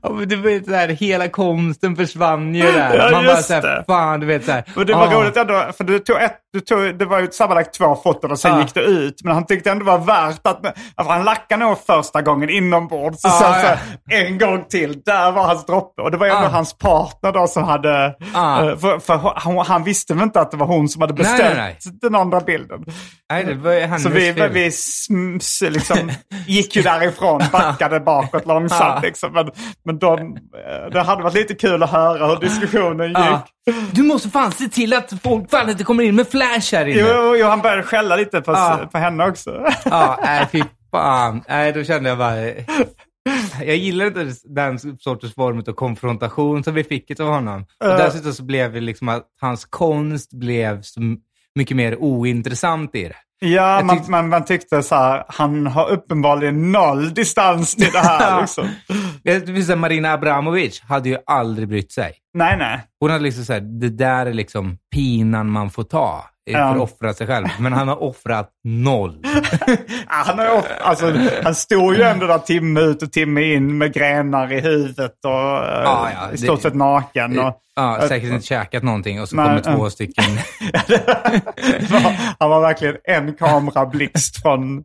Speaker 3: Men du vet, så här, hela konsten försvann ju där.
Speaker 2: Ja,
Speaker 3: Man bara såhär,
Speaker 2: det.
Speaker 3: fan, du vet såhär.
Speaker 2: Och det var
Speaker 3: ah.
Speaker 2: roligt ändå, för du tog, ett, du tog, det var ju sammanlagt två foton och sen
Speaker 3: Ja.
Speaker 2: gick det ut. Men han tyckte ändå det var värt att... Alltså han lackade nog första gången inombords. Så,
Speaker 3: Ja,
Speaker 2: så en gång till, där var hans droppe. Och det var ändå
Speaker 3: Ja.
Speaker 2: hans partner då som hade... Eh, För, för han, han visste väl inte att det var hon som hade
Speaker 3: Nej, nej,
Speaker 2: beställt
Speaker 3: nej.
Speaker 2: den andra bilden.
Speaker 3: Nej, det var
Speaker 2: Så vi,
Speaker 3: fel.
Speaker 2: vi sms, liksom, gick ju därifrån, backade bakåt långsamt. Liksom. Men, men de, eh, det hade varit lite kul att höra hur diskussionen gick.
Speaker 3: Du måste fan se till att folk fan inte kommer in med flash här inne.
Speaker 2: Jo, jo, han började skälla lite på,
Speaker 3: Ja.
Speaker 2: på henne också.
Speaker 3: Ja, nej fy fan. Nej, då kände jag bara... Jag gillar inte den sortens form av konfrontation som vi fick av honom. Och dessutom så blev det liksom att hans konst blev så mycket mer ointressant i det.
Speaker 2: Ja, man,
Speaker 3: tyckte-
Speaker 2: man, man tyckte så här, han har uppenbarligen noll distans till det här. Liksom.
Speaker 3: Det vill säga Marina Abramovic hade ju aldrig brytt sig.
Speaker 2: Nej, nej.
Speaker 3: Hon hade liksom såhär, det där är liksom pinan man får ta för att offra sig själv. Men han har offrat noll.
Speaker 2: Han, har, off- alltså, han stod ju ändå där timme ut och timme in med grenar i huvudet och eh,
Speaker 3: Ja, ja,
Speaker 2: i stort sett naken. Och,
Speaker 3: Ja, säkert inte käkat någonting och så
Speaker 2: Nej,
Speaker 3: kommer två stycken.
Speaker 2: Han var verkligen en kamerablixt från,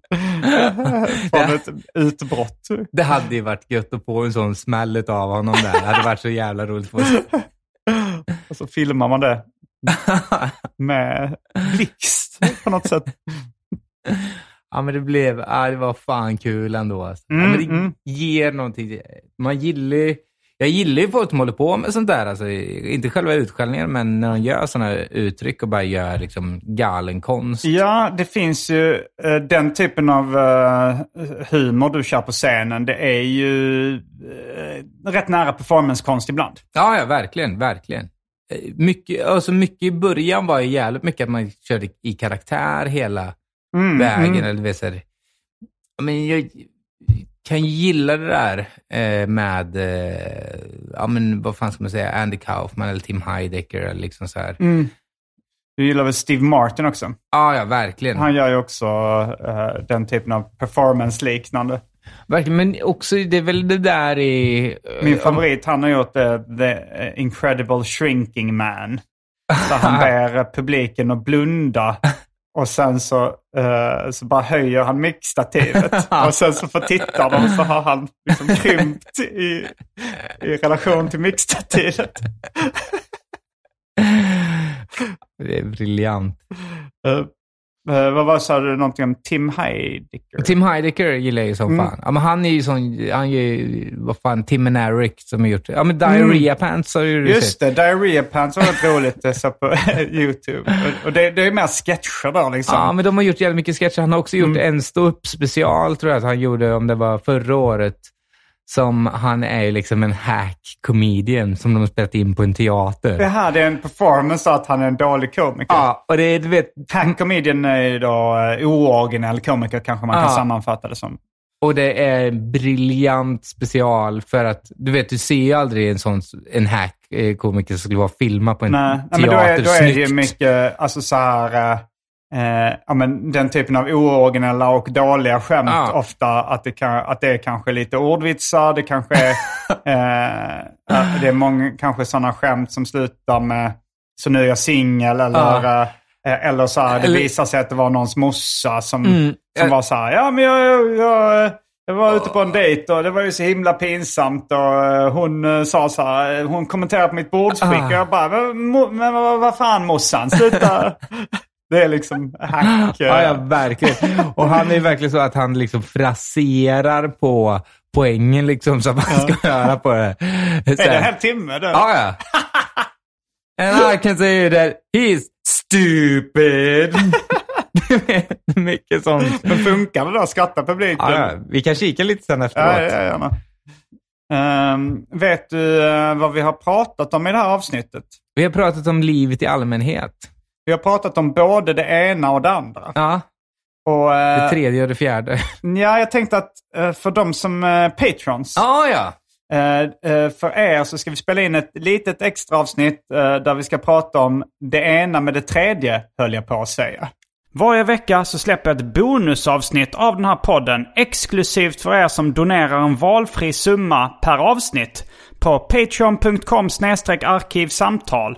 Speaker 2: från ett utbrott.
Speaker 3: Det hade ju varit gött att få en sån smäll av honom där. Det hade varit så jävla roligt.
Speaker 2: Och så filmar man det med blixt på något sätt.
Speaker 3: Ja, men det blev, ja, det var fan kul ändå. Alltså.
Speaker 2: Mm,
Speaker 3: ja, men det
Speaker 2: mm.
Speaker 3: ger någonting. Man gillar jag gillar ju folk som håller på med sånt där. Alltså, inte själva utskällningen, men när de gör sådana uttryck och bara gör liksom galen konst.
Speaker 2: Ja, det finns ju eh, den typen av eh, humor du kör på scenen. Det är ju eh, rätt nära performancekonst ibland.
Speaker 3: Ja, ja, verkligen, verkligen. Eh, Mycket, alltså mycket i början var ju jävligt mycket att man körde i karaktär hela
Speaker 2: Mm,
Speaker 3: vägen.
Speaker 2: mm.
Speaker 3: Eller vet, här, men jag kan gilla det där eh, med, eh, ja men vad fan ska man säga, Andy Kaufman eller Tim Heidecker eller liksom så här.
Speaker 2: Mm. Du gillar väl Steve Martin också?
Speaker 3: Ja, ja, verkligen.
Speaker 2: Han gör ju också eh, den typen av performance-liknande.
Speaker 3: Verkligen. Men också, det är väl det där i... eh,
Speaker 2: Min favorit, han har gjort eh, The Incredible Shrinking Man. Där han ber eh, publiken att blunda. Och sen så, eh, så bara höjer han mixstativet. Och sen så för tittarna så har han liksom krympt i, i relation till mixstativet.
Speaker 3: Det är briljant.
Speaker 2: Eh, eh, vad var sa du någonting om Tim Heidecker?
Speaker 3: Tim Heidecker gillar jag ju som
Speaker 2: Mm.
Speaker 3: fan. Ja, men han är ju sån, han är ju, vad fan, Tim and Eric som har gjort Ja, men Diarrhea Pants har ju
Speaker 2: Mm. Just det, Diarrhea Pants var rätt roligt såg på YouTube. Och- Och det, det är mer sketcher där liksom.
Speaker 3: Ja, men de har gjort jävligt mycket sketcher. Han har också gjort
Speaker 2: Mm.
Speaker 3: en ståupp special, tror jag att han gjorde, om det var förra året. Som han är ju liksom en hack comedian som de har spelat in på en teater.
Speaker 2: Det här det är en performance att han är en dålig komiker.
Speaker 3: Ja, och det är, du vet,
Speaker 2: Hack comedian är ju då uh, ooriginell komiker kanske man kan
Speaker 3: Ja.
Speaker 2: sammanfatta det som.
Speaker 3: och det är en briljant special för att, du vet, du ser ju aldrig en sån, en hack eh, som skulle vara filmad på en
Speaker 2: Nej,
Speaker 3: teater
Speaker 2: nej, men då är, då är det ju mycket, alltså så här, eh, eh, ja, men den typen av ooriginella och dåliga skämt
Speaker 3: Ja.
Speaker 2: ofta. Att det, kan, att det är kanske lite ordvitsar, det kanske är, eh, att det är många kanske sådana skämt som slutar med så nu är jag singel eller,
Speaker 3: Ja.
Speaker 2: eh, eller så här, det
Speaker 3: Eller-
Speaker 2: visar sig att det var någons morsa som,
Speaker 3: Mm.
Speaker 2: som var så här, ja men jag, jag, jag jag var ute på en dejt och det var ju så himla pinsamt och eh, hon eh, sa så här, eh, hon kommenterade på mitt bordsskick
Speaker 3: Ah.
Speaker 2: och jag bara, men, men vad, vad fan morsan, sluta. det är liksom hack. eh.
Speaker 3: Ja, ja, verkligen. Och han är verkligen så att han liksom fraserar på poängen liksom som man ska göra på det.
Speaker 2: Är det
Speaker 3: här.
Speaker 2: en hel timme?
Speaker 3: Ja, ja. And I can say that he's stupid. Mycket sånt.
Speaker 2: Men funkar det då? Skrattar publiken?
Speaker 3: Ja. Vi kan kika lite sen efteråt.
Speaker 2: ja, ja, gärna. Ehm, vet du eh, vad vi har pratat om i det här avsnittet?
Speaker 3: Vi har pratat om livet i allmänhet.
Speaker 2: Vi har pratat om både det ena och det andra.
Speaker 3: Ja,
Speaker 2: Och, eh,
Speaker 3: det tredje och det fjärde.
Speaker 2: Ja, jag tänkte att eh, för de som eh, patrons,
Speaker 3: Ja, ja.
Speaker 2: för er så ska vi spela in ett litet extra avsnitt där vi ska prata om det ena med det tredje, höll jag på att säga. Varje vecka så släpper jag ett bonusavsnitt av den här podden exklusivt för er som donerar en valfri summa per avsnitt på patreon.com arkivsamtal.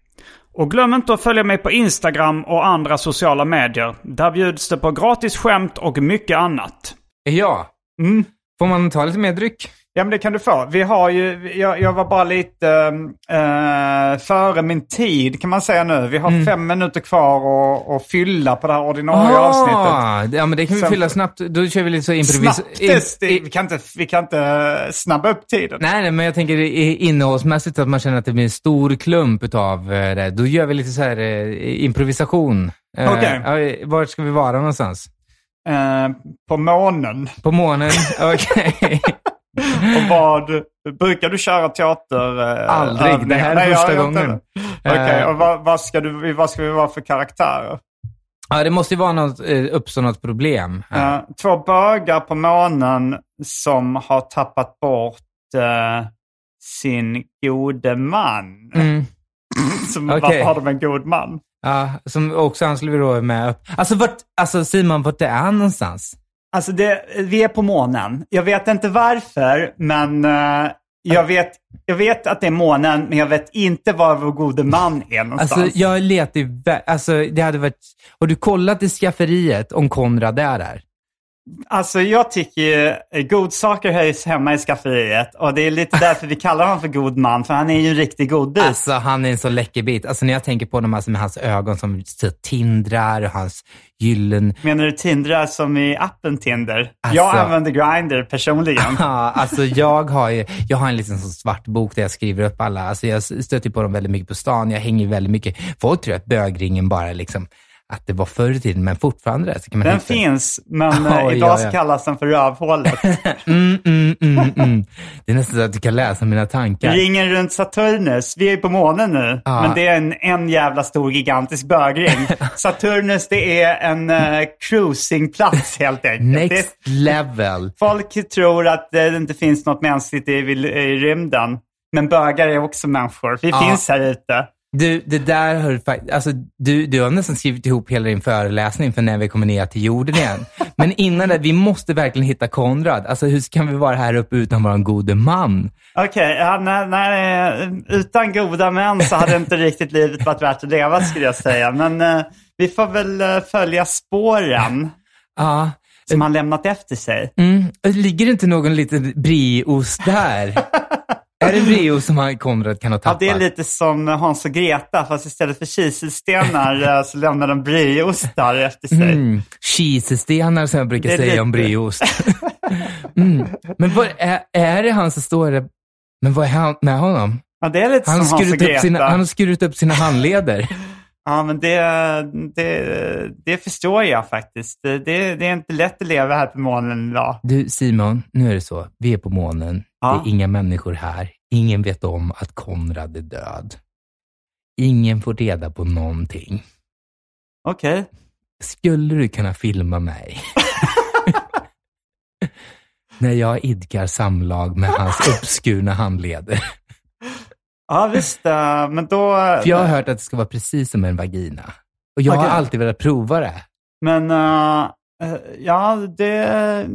Speaker 2: Och glöm inte att följa mig på Instagram och andra sociala medier. Där bjuds det på gratis skämt och mycket annat.
Speaker 3: Ja.
Speaker 2: Mm.
Speaker 3: Får man ta lite mer dryck?
Speaker 2: Ja, men det kan du få. Vi har ju, jag, jag var bara lite äh, före min tid kan man säga nu. Vi har
Speaker 3: Mm.
Speaker 2: fem minuter kvar att- att fylla på det här ordinarie avsnittet.
Speaker 3: Ah, ja, men det kan vi
Speaker 2: Sen-
Speaker 3: fylla snabbt. Då kör vi lite så improvis...
Speaker 2: Vi, kan inte, vi kan inte snabba upp tiden.
Speaker 3: Nej, nej, men jag tänker innehållsmässigt att man känner att det blir en stor klump av eh, det. Då gör vi lite så här eh, improvisation. Eh,
Speaker 2: Okej.
Speaker 3: ja, Var ska vi vara någonstans?
Speaker 2: Eh, på månen.
Speaker 3: På månen? Okej.
Speaker 2: Och vad, brukar du köra teater? eh,
Speaker 3: Aldrig.
Speaker 2: övningar?
Speaker 3: Det här är
Speaker 2: Nej,
Speaker 3: första gången.
Speaker 2: Okej,
Speaker 3: Eh.
Speaker 2: och vad, vad, ska du, vad ska vi vara för karaktärer?
Speaker 3: Ja, det måste ju vara något, eh, uppstå något problem.
Speaker 2: Eh, två bögar på månen som har tappat bort eh, sin gode man.
Speaker 3: Mm.
Speaker 2: Som,
Speaker 3: Okej.
Speaker 2: Varför har de en god man?
Speaker 3: Ja, som också han skulle vi då med. Alltså, vart, alltså Simon, vart är någonstans?
Speaker 2: Alltså det, vi är på månen. Jag vet inte varför, men eh, jag, vet, jag vet att det är månen, men jag vet inte var vår gode man är någonstans.
Speaker 3: Alltså, jag letar ju... Alltså, det hade varit... Har du kollat i skafferiet om Konrad är där?
Speaker 2: Alltså jag tycker ju eh, godsaker höjs hemma i skafferiet och det är lite därför vi kallar honom för god man, för han är ju en riktig godis.
Speaker 3: Alltså, han är en så läcker bit. Alltså, när jag tänker på honom alltså, med hans ögon som tindrar och hans gyllen...
Speaker 2: Menar du Tinder som i appen Tinder?
Speaker 3: Alltså-
Speaker 2: Jag använder Grindr personligen.
Speaker 3: Ja, alltså jag har ju, jag har en liten sån svart bok där jag skriver upp alla. Alltså jag stöter på dem väldigt mycket på stan. Jag hänger väldigt mycket. Folk tror att bögringen bara liksom, att det var förr i tiden, men fortfarande så kan man
Speaker 2: Den
Speaker 3: hitta-
Speaker 2: finns, men
Speaker 3: Oj,
Speaker 2: idag
Speaker 3: ja, ja.
Speaker 2: kallas den för rövhålet.
Speaker 3: Mm, mm, mm, mm. Det är nästan så att du kan läsa mina tankar.
Speaker 2: Ringen runt Saturnus. Vi är på månen nu,
Speaker 3: Ja.
Speaker 2: men det är en, en jävla stor gigantisk bögring. Saturnus, det är en uh, cruisingplats helt enkelt. Det är,
Speaker 3: Next level.
Speaker 2: folk tror att det inte finns något mänskligt i, i rymden. Men bögar är också människor. Vi
Speaker 3: Ja.
Speaker 2: finns här ute.
Speaker 3: Du, det där faktiskt, alltså du, du har nästan skrivit ihop hela din föreläsning för när vi kommer ner till jorden igen. Men innan det, vi måste verkligen hitta Konrad. Alltså hur kan vi vara här uppe utan vår gode man?
Speaker 2: Okej, ja, nej, nej, utan goda män så hade inte riktigt livet varit värt att leva skulle jag säga. Men eh, vi får väl eh, följa spåren
Speaker 3: Ja,
Speaker 2: som han lämnat efter sig.
Speaker 3: mm, ligger det inte någon liten brieost där? är det brieost som han, Konrad kan ha
Speaker 2: Ja,
Speaker 3: tappat?
Speaker 2: det är lite som Hans och Greta, fast istället för kiselstenar eh, så lämnar de brieostar efter sig.
Speaker 3: Mm, cheesestenar som jag brukar säga
Speaker 2: lite-
Speaker 3: om brieost. mm. Men vad är, är det han som står där? Men vad är han med honom?
Speaker 2: Ja, det är lite
Speaker 3: Han
Speaker 2: som Hans och
Speaker 3: skurit upp
Speaker 2: Greta.
Speaker 3: sina, han har skurit upp sina handleder.
Speaker 2: Ja, men det, det, det förstår jag faktiskt. Det, det, är inte lätt att leva här på månen idag.
Speaker 3: Du Simon, nu är det så. Vi är på månen.
Speaker 2: Ja.
Speaker 3: Det är inga människor här. Ingen vet om att Konrad är död. Ingen får reda på någonting.
Speaker 2: Okej.
Speaker 3: Skulle du kunna filma mig? När jag idkar samlag med hans uppskurna handleder.
Speaker 2: Ja, visst. eh, Men då...
Speaker 3: För jag har hört att det ska vara precis som en vagina. Och jag har
Speaker 2: Okej.
Speaker 3: alltid velat prova det.
Speaker 2: Men eh, eh, ja, det...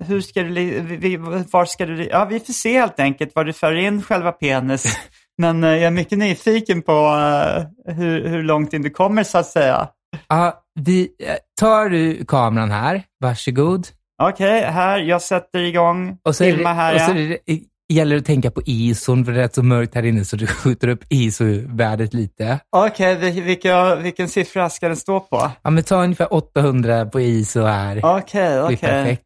Speaker 2: Hur ska du... vi- Var ska du... Ja, vi får se helt enkelt var du för in själva penis. Men eh, jag är mycket nyfiken på eh, hur, hur långt in du kommer så att säga.
Speaker 3: Ja, vi, eh, tar du kameran här, varsågod.
Speaker 2: Okej, här. Jag sätter igång.
Speaker 3: Och så,
Speaker 2: Filma
Speaker 3: det,
Speaker 2: här,
Speaker 3: och så är det, gäller det att tänka på ison, för det är rätt så mörkt här inne, så du skjuter upp ISO-värdet lite.
Speaker 2: Okej, vilka, vilken siffra ska den stå på?
Speaker 3: Ja, men ta ungefär 800 på ISO här.
Speaker 2: Okej,
Speaker 3: är
Speaker 2: okej.
Speaker 3: perfekt.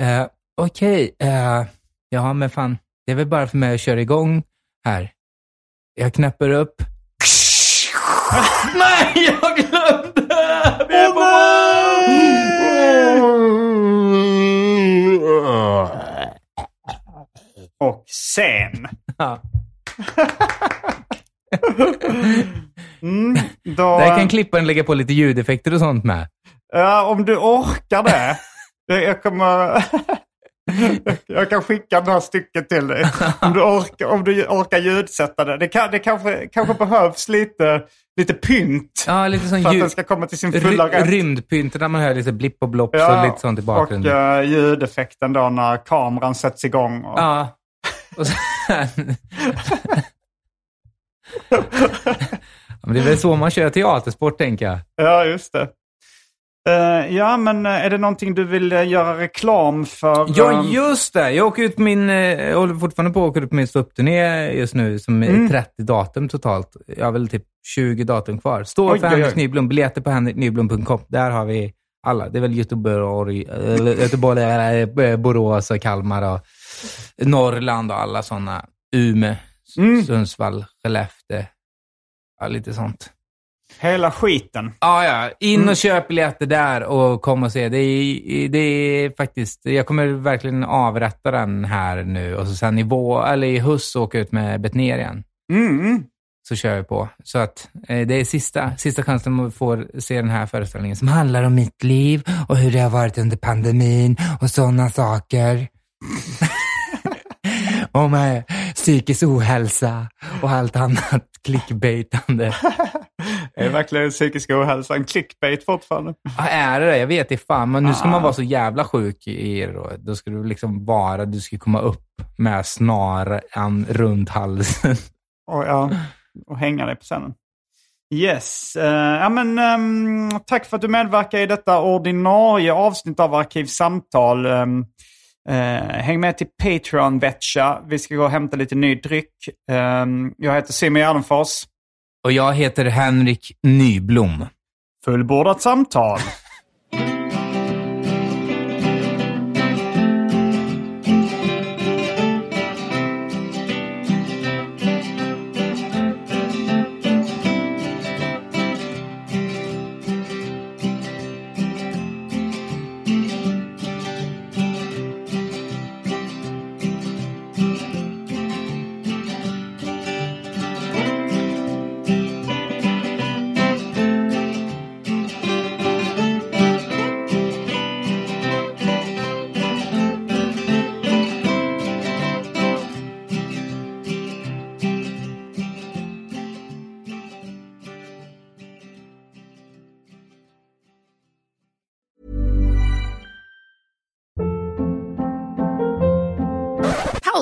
Speaker 3: Eh, Okej, eh, ja men fan, det är väl bara för mig att köra igång här. Jag knappar upp. Nej, jag glömde!
Speaker 2: Och sen.
Speaker 3: Ja.
Speaker 2: Mm, då,
Speaker 3: Där kan klipparen lägga på lite ljudeffekter och sånt med.
Speaker 2: Ja, om du orkar det. Jag kommer... Jag kan skicka det här stycket till dig. Om du orkar, om du orkar ljudsätta det. Det, kan, det kanske, kanske behövs lite, lite pynt.
Speaker 3: Ja, lite sån
Speaker 2: för att
Speaker 3: ljud-
Speaker 2: den ska komma till sin fulla rätt.
Speaker 3: Rymdpynten där man hör lite blipp och blopp så lite sånt i
Speaker 2: och
Speaker 3: bakgrunden.
Speaker 2: uh, ljudeffekten då när kameran sätts igång. Och,
Speaker 3: Ja. Och sen... men det är väl så man kör teatersport, tänker jag.
Speaker 2: Ja, just det. Eh, ja, men eh, är det någonting du vill eh, göra reklam för?
Speaker 3: Ja,
Speaker 2: ehm,
Speaker 3: just det. Jag åker ut min, jag håller fortfarande på att åka ut min ståuppturné just nu, som är
Speaker 2: Mm.
Speaker 3: 30 datum totalt. Jag har väl typ 20 datum kvar. Står
Speaker 2: Oj,
Speaker 3: för
Speaker 2: oj, oj.
Speaker 3: Henrik Nyblom, biljetter på henriknyblom.com. Där har vi alla. Det är väl Göteborg, Göteborg, Borås och Kalmar och Norrland och alla sådana. Umeå,
Speaker 2: Mm.
Speaker 3: Sundsvall, Skellefteå. Ja, lite sånt.
Speaker 2: Hela skiten.
Speaker 3: Ja, ja. In
Speaker 2: Mm.
Speaker 3: och köp biljetter där och kom och se. Det är, det är faktiskt, jag kommer verkligen avrätta den här nu och så sen i, vår, eller i höst åka ut med Betnér igen.
Speaker 2: Mm.
Speaker 3: Så kör vi på. Så att eh, det är sista, sista chansen man får se den här föreställningen som handlar om mitt liv och hur det har varit under pandemin och sådana saker. och med psykisk ohälsa och allt annat clickbaitande.
Speaker 2: Är verkligen psykisk ohälsa en clickbait fortfarande?
Speaker 3: Ja, är det det? Jag vet inte fan. Men nu ska man vara så jävla sjuk i det då. Då ska du liksom vara, du ska komma upp med snaran runt halsen.
Speaker 2: Och, ja, och hänga dig på scenen. Yes. eh, ja, men, ehm, tack för att du medverkar i detta ordinarie avsnitt av Arkivsamtal. Um, häng med till Patreon, Vetcha. Vi ska gå och hämta lite ny dryck. Ehm, jag heter Simon Gärdenfors.
Speaker 3: Och jag heter Henrik Nyblom.
Speaker 2: Fullbordat samtal.